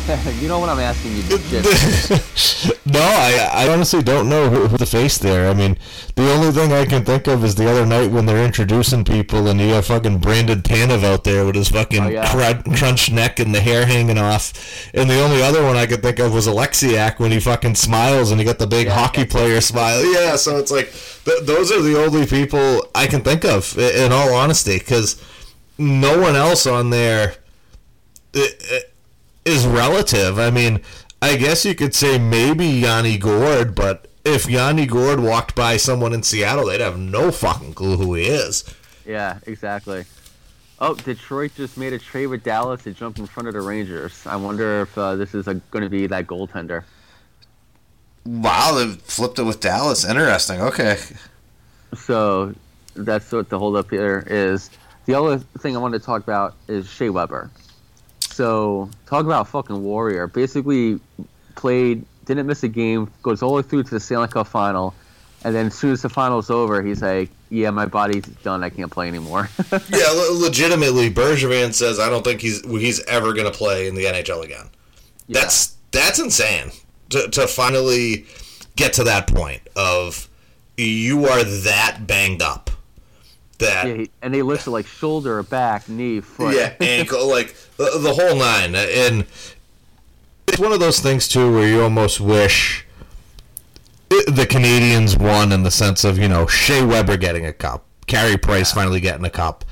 [LAUGHS] you know what I'm asking you, [LAUGHS] no, I, I honestly don't know who, who the face there. I mean, the only thing I can think of is the other night when they're introducing people and you have fucking Brandon Tanev out there with his fucking Oh, yeah. crud, crunch neck and the hair hanging off. And the only other one I could think of was Oleksiak when he fucking smiles and he got the big Yeah, hockey player smile. Yeah, so it's like, th- those are the only people I can think of, i- in all honesty, because no one else on there i- i- is relative. I mean, I guess you could say maybe Yanni Gourde, but if Yanni Gourde walked by someone in Seattle, they'd have no fucking clue who he is. yeah, exactly. Oh, Detroit just made a trade with Dallas to jump in front of the Rangers. I wonder if uh, this is going to be that goaltender. Wow, they flipped it with Dallas. Interesting. Okay. So that's what the holdup here is. The other thing I wanted to talk about is Shea Weber. So talk about fucking warrior. Basically played, didn't miss a game, goes all the way through to the Stanley Cup final, and then as soon as the final's over, he's like, "Yeah, my body's done. I can't play anymore." [LAUGHS] Yeah, le- legitimately, Bergevin says I don't think he's he's ever going to play in the NHL again. Yeah. That's that's insane to to finally get to that point of you are that banged up that Yeah, he- and they listed like shoulder, back, knee, foot. yeah, [LAUGHS] ankle, like the, the whole nine. And it's one of those things too where you almost wish the Canadiens won in the sense of you know Shea Weber getting a cup, Carey Price finally getting a cup.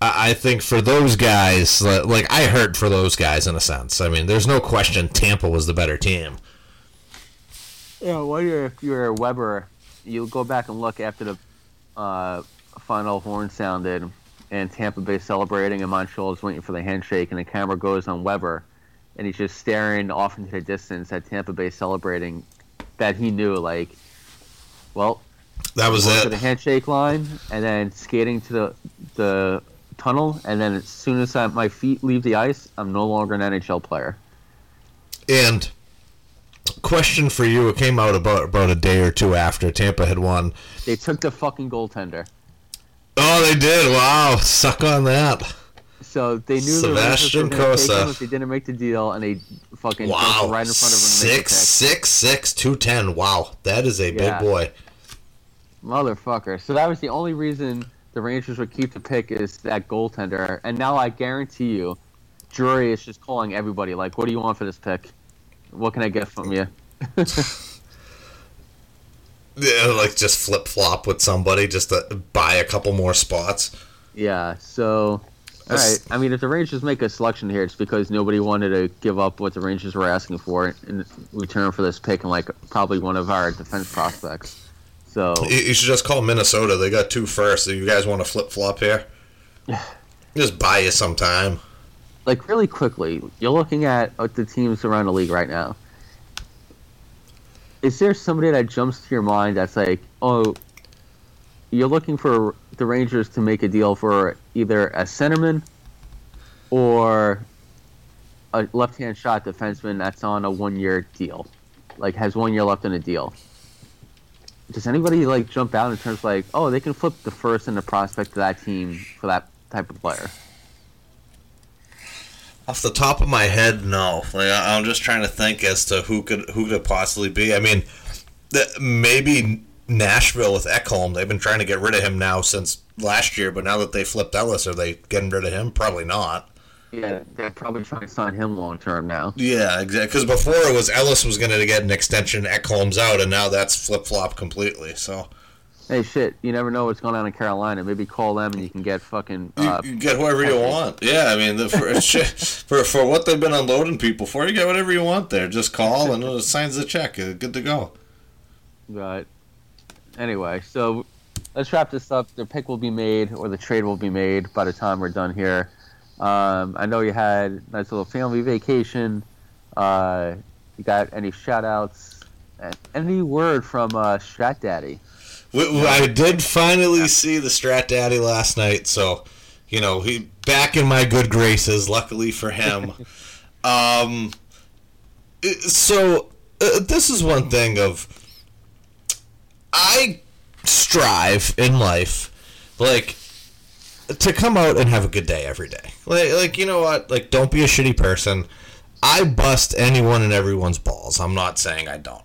I I think for those guys, like I hurt for those guys in a sense. I mean, there's no question Tampa was the better team. Yeah, well, you're, if you're a Weber, you go back and look after the uh, final horn sounded and Tampa Bay celebrating and Montreal is waiting for the handshake and the camera goes on Weber and he's just staring off into the distance at Tampa Bay celebrating that he knew like, well, That was to the handshake line and then skating to the the tunnel and then as soon as I, my feet leave the ice, I'm no longer an NHL player. And question for you: It came out about about a day or two after Tampa had won. They took the fucking goaltender. Oh, they did! Wow, suck on that. So they knew Sebastian the Rangers were going to take him if they didn't make the deal, and they fucking Wow, right in front of him to make the six, six, six, two ten. Wow, that is a Yeah. big boy. Motherfucker. So that was the only reason the Rangers would keep the pick is that goaltender. And now I guarantee you, Drury is just calling everybody like, "What do you want for this pick? What can I get from you?" [LAUGHS] [LAUGHS] Yeah, like just flip flop with somebody just to buy a couple more spots. Yeah. So, all right. I mean, if the Rangers make a selection here, it's because nobody wanted to give up what the Rangers were asking for in return for this pick and like probably one of our defense prospects. So You, should just call Minnesota. They got two first. You guys want to flip flop here? [SIGHS] Just buy you some time. like really quickly, you're looking at the teams around the league right now. Is there somebody that jumps to your mind that's like, oh, you're looking for the Rangers to make a deal for either a centerman or a left-hand shot defenseman that's on a one-year deal, like has one year left in a deal. Does anybody like jump out in terms of like, oh, they can flip the first and the prospect of that team for that type of player? Off the top of my head, no. Like I- I'm just trying to think as to who could who could possibly be. I mean, th- maybe Nashville with Ekholm. They've been trying to get rid of him now since last year, but now that they flipped Ellis, are they getting rid of him? Probably not. Yeah, they're probably trying to sign him long term now. Yeah, exactly. Because before it was Ellis was going to get an extension, Ekholm's out, and now that's flip flop completely. So Hey, shit, you never know what's going on in Carolina. Maybe call them and you can get fucking. you, Uh, you get whoever you want. Yeah, I mean, the, for, [LAUGHS] for for what they've been unloading people for, you get whatever you want there. Just call and it signs the check. Uh, Good to go. Right. anyway, so let's wrap this up. The pick will be made, or the trade will be made by the time we're done here. Um, I know you had a nice little family vacation. Uh, you got any shout outs? Any word from uh, Strat Daddy? We, I did finally see the Strat Daddy last night, so you know he back in my good graces. Luckily for him. [LAUGHS] um, so uh, this is one thing of I strive in life, like to come out and have a good day every day. Like, like you know what? Like, don't be a shitty person. I bust anyone and everyone's balls. I'm not saying I don't,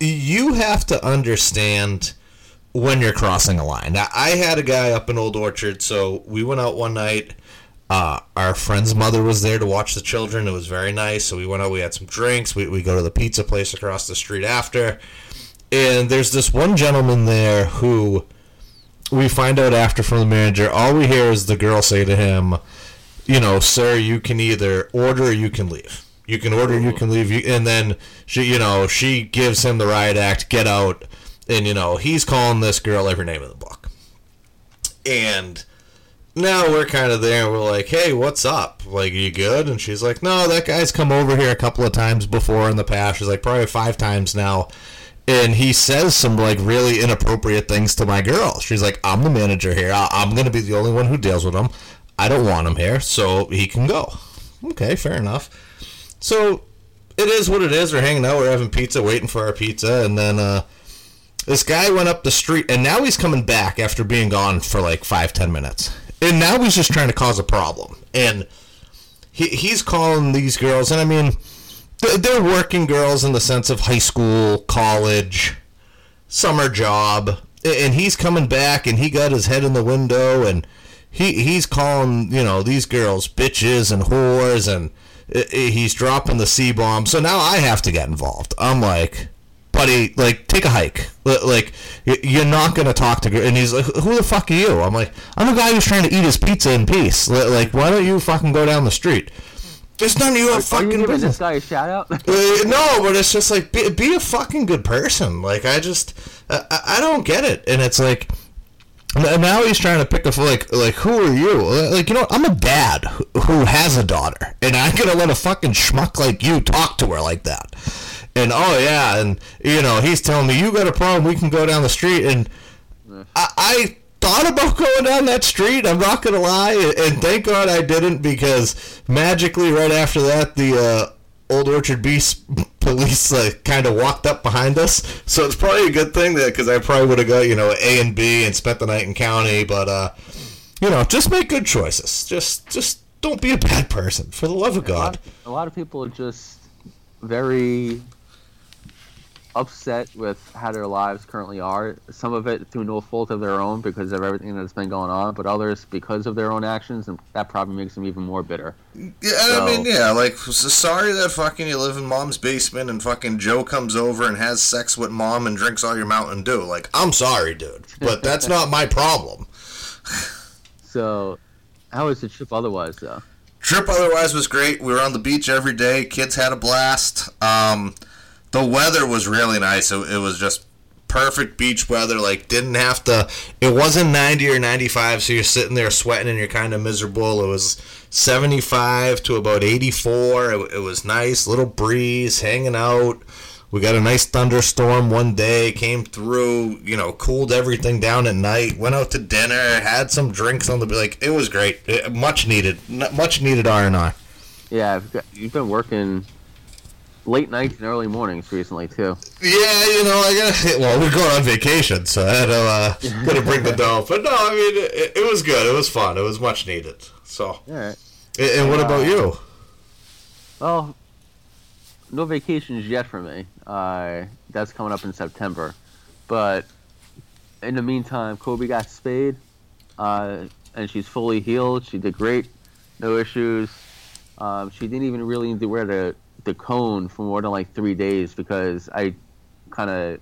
you have to understand when you're crossing a line. Now, I had a guy up in Old Orchard, so we went out one night. Uh, our friend's mother was there to watch the children. It was very nice. So we went out, we had some drinks. We, we go to the pizza place across the street after. And there's this one gentleman there who we find out after from the manager. All we hear is the girl say to him, you know, sir, you can either order or you can leave. You can order, you can leave. You, and then she, you know, she gives him the riot act, get out, and you know he's calling this girl every name in the book. And now we're kind of there, and we're like, hey, what's up? Like, are you good? And she's like, no, that guy's come over here a couple of times before in the past. She's like, probably five times now. And he says some like really inappropriate things to my girl. She's like, I'm the manager here. I- I'm gonna be the only one who deals with him. I don't want him here, so he can go. Okay, fair enough. So it is what it is. We're hanging out. We're having pizza, waiting for our pizza, and then uh, this guy went up the street, and now he's coming back after being gone for like five, ten minutes, and now he's just trying to cause a problem. And he, he's calling these girls, and I mean, they're working girls in the sense of high school, college, summer job, and he's coming back, and he got his head in the window, and he he's calling you know these girls bitches and whores, and he's dropping the c bomb. So now I have to get involved. I'm like, buddy, like take a hike. Like you're not gonna talk to. gir-" And he's like, who the fuck are you? I'm like, I'm the guy who's trying to eat his pizza in peace. Like, why don't you fucking go down the street? It's none of your Are you fucking giving business. this guy a shout out? Uh, no, but it's just like be, be a fucking good person. Like I just I, don't get it, and it's like now he's trying to pick a like like who are you? Like you know I'm a dad who- has a daughter, and I'm gonna let a fucking schmuck like you talk to her like that. And oh yeah, and you know he's telling me you got a problem, we can go down the street, and I, I thought about going down that street. I'm not gonna lie, and thank God I didn't because magically right after that the uh, Old Orchard Beast [LAUGHS] police uh, kind of walked up behind us. So it's probably a good thing that because I probably would have got you know A and B and spent the night in county. But uh, you know, just make good choices. Just just don't be a bad person for the love of A lot, God. a lot of people are just very upset with how their lives currently are. Some of it through no fault of their own because of everything that's been going on, but others because of their own actions, and that probably makes them even more bitter. Yeah, I mean, yeah, like, so sorry that fucking you live in mom's basement and fucking Joe comes over and has sex with mom and drinks all your Mountain Dew. Like, I'm sorry, dude, but that's not my problem. [LAUGHS] So, how was the trip otherwise, though? Trip otherwise was great. We were on the beach every day. Kids had a blast. Um, the weather was really nice. It, it was just perfect beach weather. Like didn't have to. It wasn't 90 or 95, so you're sitting there sweating and you're kind of miserable. It was 75 to about 84. It, it was nice, little breeze, hanging out. We got a nice thunderstorm one day, came through, you know, cooled everything down at night, went out to dinner, had some drinks on the like it was great. It, much needed. Much needed R&R. Yeah, got, you've been working late nights and early mornings recently too. Yeah, you know, I got well, we're going on vacation, so I had to uh, [LAUGHS] gotta bring the dough. But no, I mean, it, it, was good. It was fun. It was much needed. So, right. And, and what uh, about you? Well, no vacations yet for me. Uh, that's coming up in September. But in the meantime, Kobe got spayed, uh, and she's fully healed. She did great, no issues. Um, she didn't even really need to wear the the cone for more than like three days because I kind of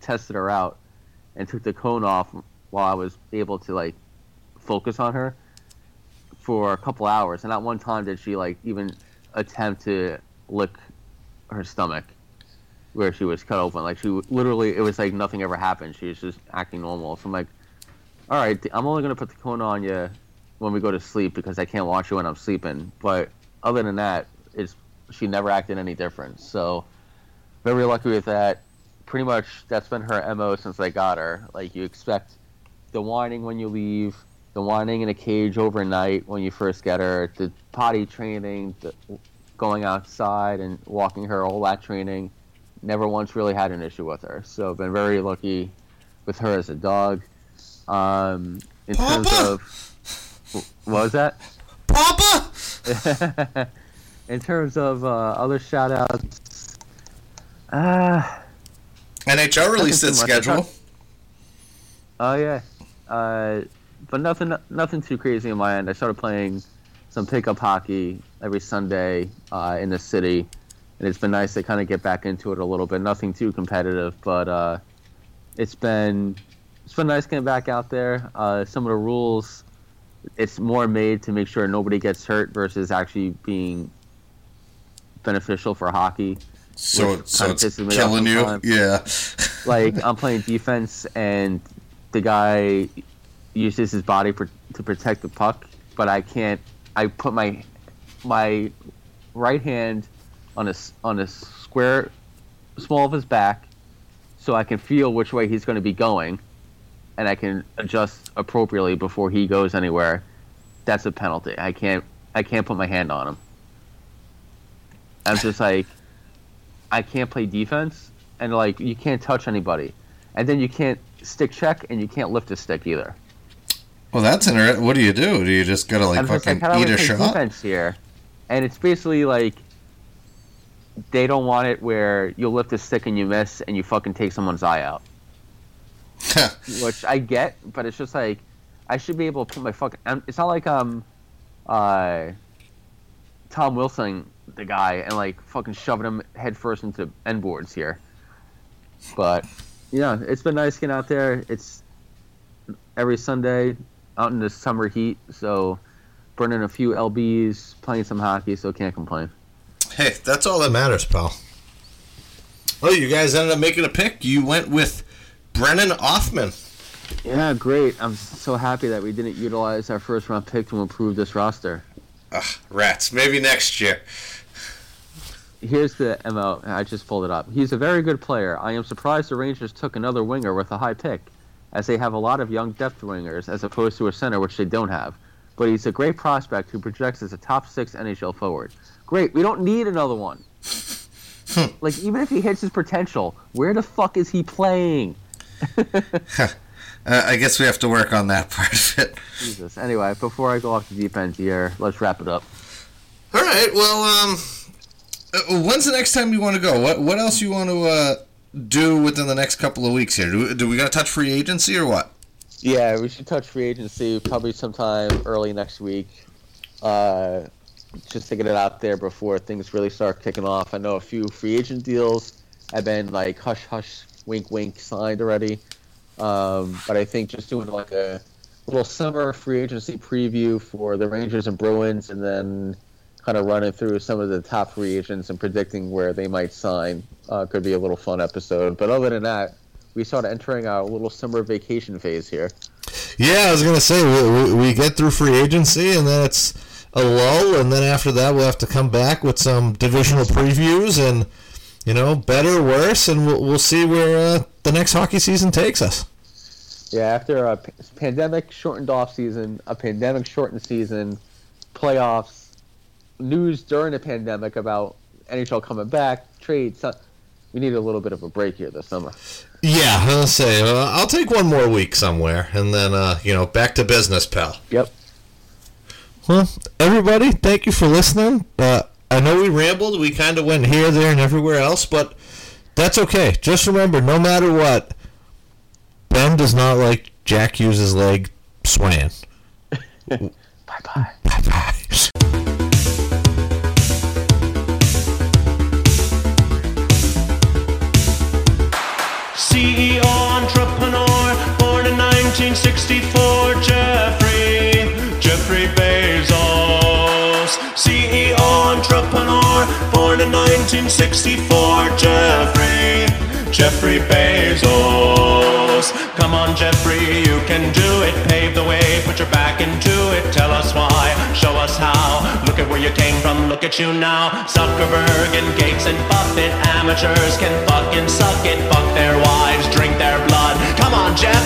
tested her out and took the cone off while I was able to like focus on her for a couple hours. And not one time did she like even attempt to lick her stomach where she was cut open. Like she literally, it was like nothing ever happened. She was just acting normal. So I'm like, all right, I'm only gonna put the cone on you when we go to sleep because I can't watch you when I'm sleeping. But other than that, she never acted any different. So very lucky with that. Pretty much that's been her mo since I got her. Like you expect the whining when you leave, the whining in a cage overnight when you first get her, the potty training, the going outside and walking her, all that training. Never once really had an issue with her. So been very lucky with her as a dog. Um, in Papa! terms of what was that? Papa. [LAUGHS] in terms of uh, other shout outs, uh, NHL released its schedule. Oh yeah, uh, but nothing, nothing too crazy on my end. I started playing some pickup hockey every Sunday uh, in the city, and it's been nice to kind of get back into it a little bit. Nothing too competitive, but uh, it's been it's been nice getting back out there. Uh, some of the rules, it's more made to make sure nobody gets hurt versus actually being beneficial for hockey. So, so it's killing you. Yeah. like I'm [LAUGHS] playing defense, and the guy uses his body for, to protect the puck, but I can't. I put my my right hand on a on a square, small of his back, so I can feel which way he's going to be going, and I can adjust appropriately before he goes anywhere. That's a penalty. I can't. I can't put my hand on him. I'm just like, I can't play defense, and like you can't touch anybody, and then you can't stick check, and you can't lift a stick either. Well, that's interesting. What do you do? Do you just gotta like I'm fucking like, eat a shot? Defense here, and it's basically like they don't want it where you lift a stick and you miss, and you fucking take someone's eye out. [LAUGHS] Which I get, but it's just like I should be able to put my fucking. It's not like um, uh, Tom Wilson the guy and like fucking shoving him headfirst into end boards here. But yeah, it's been nice getting out there. It's every Sunday out in the summer heat, so burning a few lbs, playing some hockey, so can't complain. Hey, that's all that matters, pal. Oh, you guys ended up making a pick. You went with Brennan Othmann. Yeah, great. I'm so happy that we didn't utilize our first round pick to improve this roster. Ugh, rats. Maybe next year here's the MO. I just pulled it up. He's a very good player. I am surprised the Rangers took another winger with a high pick, as they have a lot of young depth wingers as opposed to a center, which they don't have. But he's a great prospect who projects as a top six NHL forward. Great. We don't need another one. [LAUGHS] like even if he hits his potential, where the fuck is he playing? [LAUGHS] uh, I guess we have to work on that [LAUGHS] part of it. Jesus. Anyway, before I go off the deep end here, let's wrap it up. All right. Well, um, when's the next time you want to go? What What else you want to uh, do within the next couple of weeks here? Do, do we got to touch free agency or what? Yeah, we should touch free agency probably sometime early next week. Uh, just to get it out there before things really start kicking off. I know a few free agent deals have been like hush hush, wink wink signed already. Um, but I think just doing like a little summer free agency preview for the Rangers and Bruins, and then kind of running through some of the top free agents and predicting where they might sign uh, could be a little fun episode. But other than that, we start entering our little summer vacation phase here. Yeah, I was gonna say we, we get through free agency, and then it's a lull, and then after that we'll have to come back with some divisional previews and you know better, worse, and we'll, we'll see where uh, the next hockey season takes us. Yeah, after a pandemic shortened off season, a pandemic shortened season, playoffs, news during the pandemic about NHL coming back, trades. So we need a little bit of a break here this summer. Yeah, I'll say uh, I'll take one more week somewhere, and then uh, you know back to business, pal. Yep. Well, everybody, thank you for listening. Uh, I know we rambled, we kind of went here, there, and everywhere else, but that's okay. Just remember, no matter what, Ben does not like Jack Hughes' leg swaying. [LAUGHS] Bye bye. Bye bye. CEO entrepreneur, born in 1964, Jeffrey, Jeffrey Bezos. CEO entrepreneur, born in 1964, Jeffrey, Jeffrey Bezos. Come on, Jeffrey, you can do it. Pave the way, put your back into it. Tell us why, show us how. Look at where you came from, look at you now. Zuckerberg and Gates and Buffett, amateurs can fucking suck it. Fuck their wives, drink their blood. Come on, Jeff,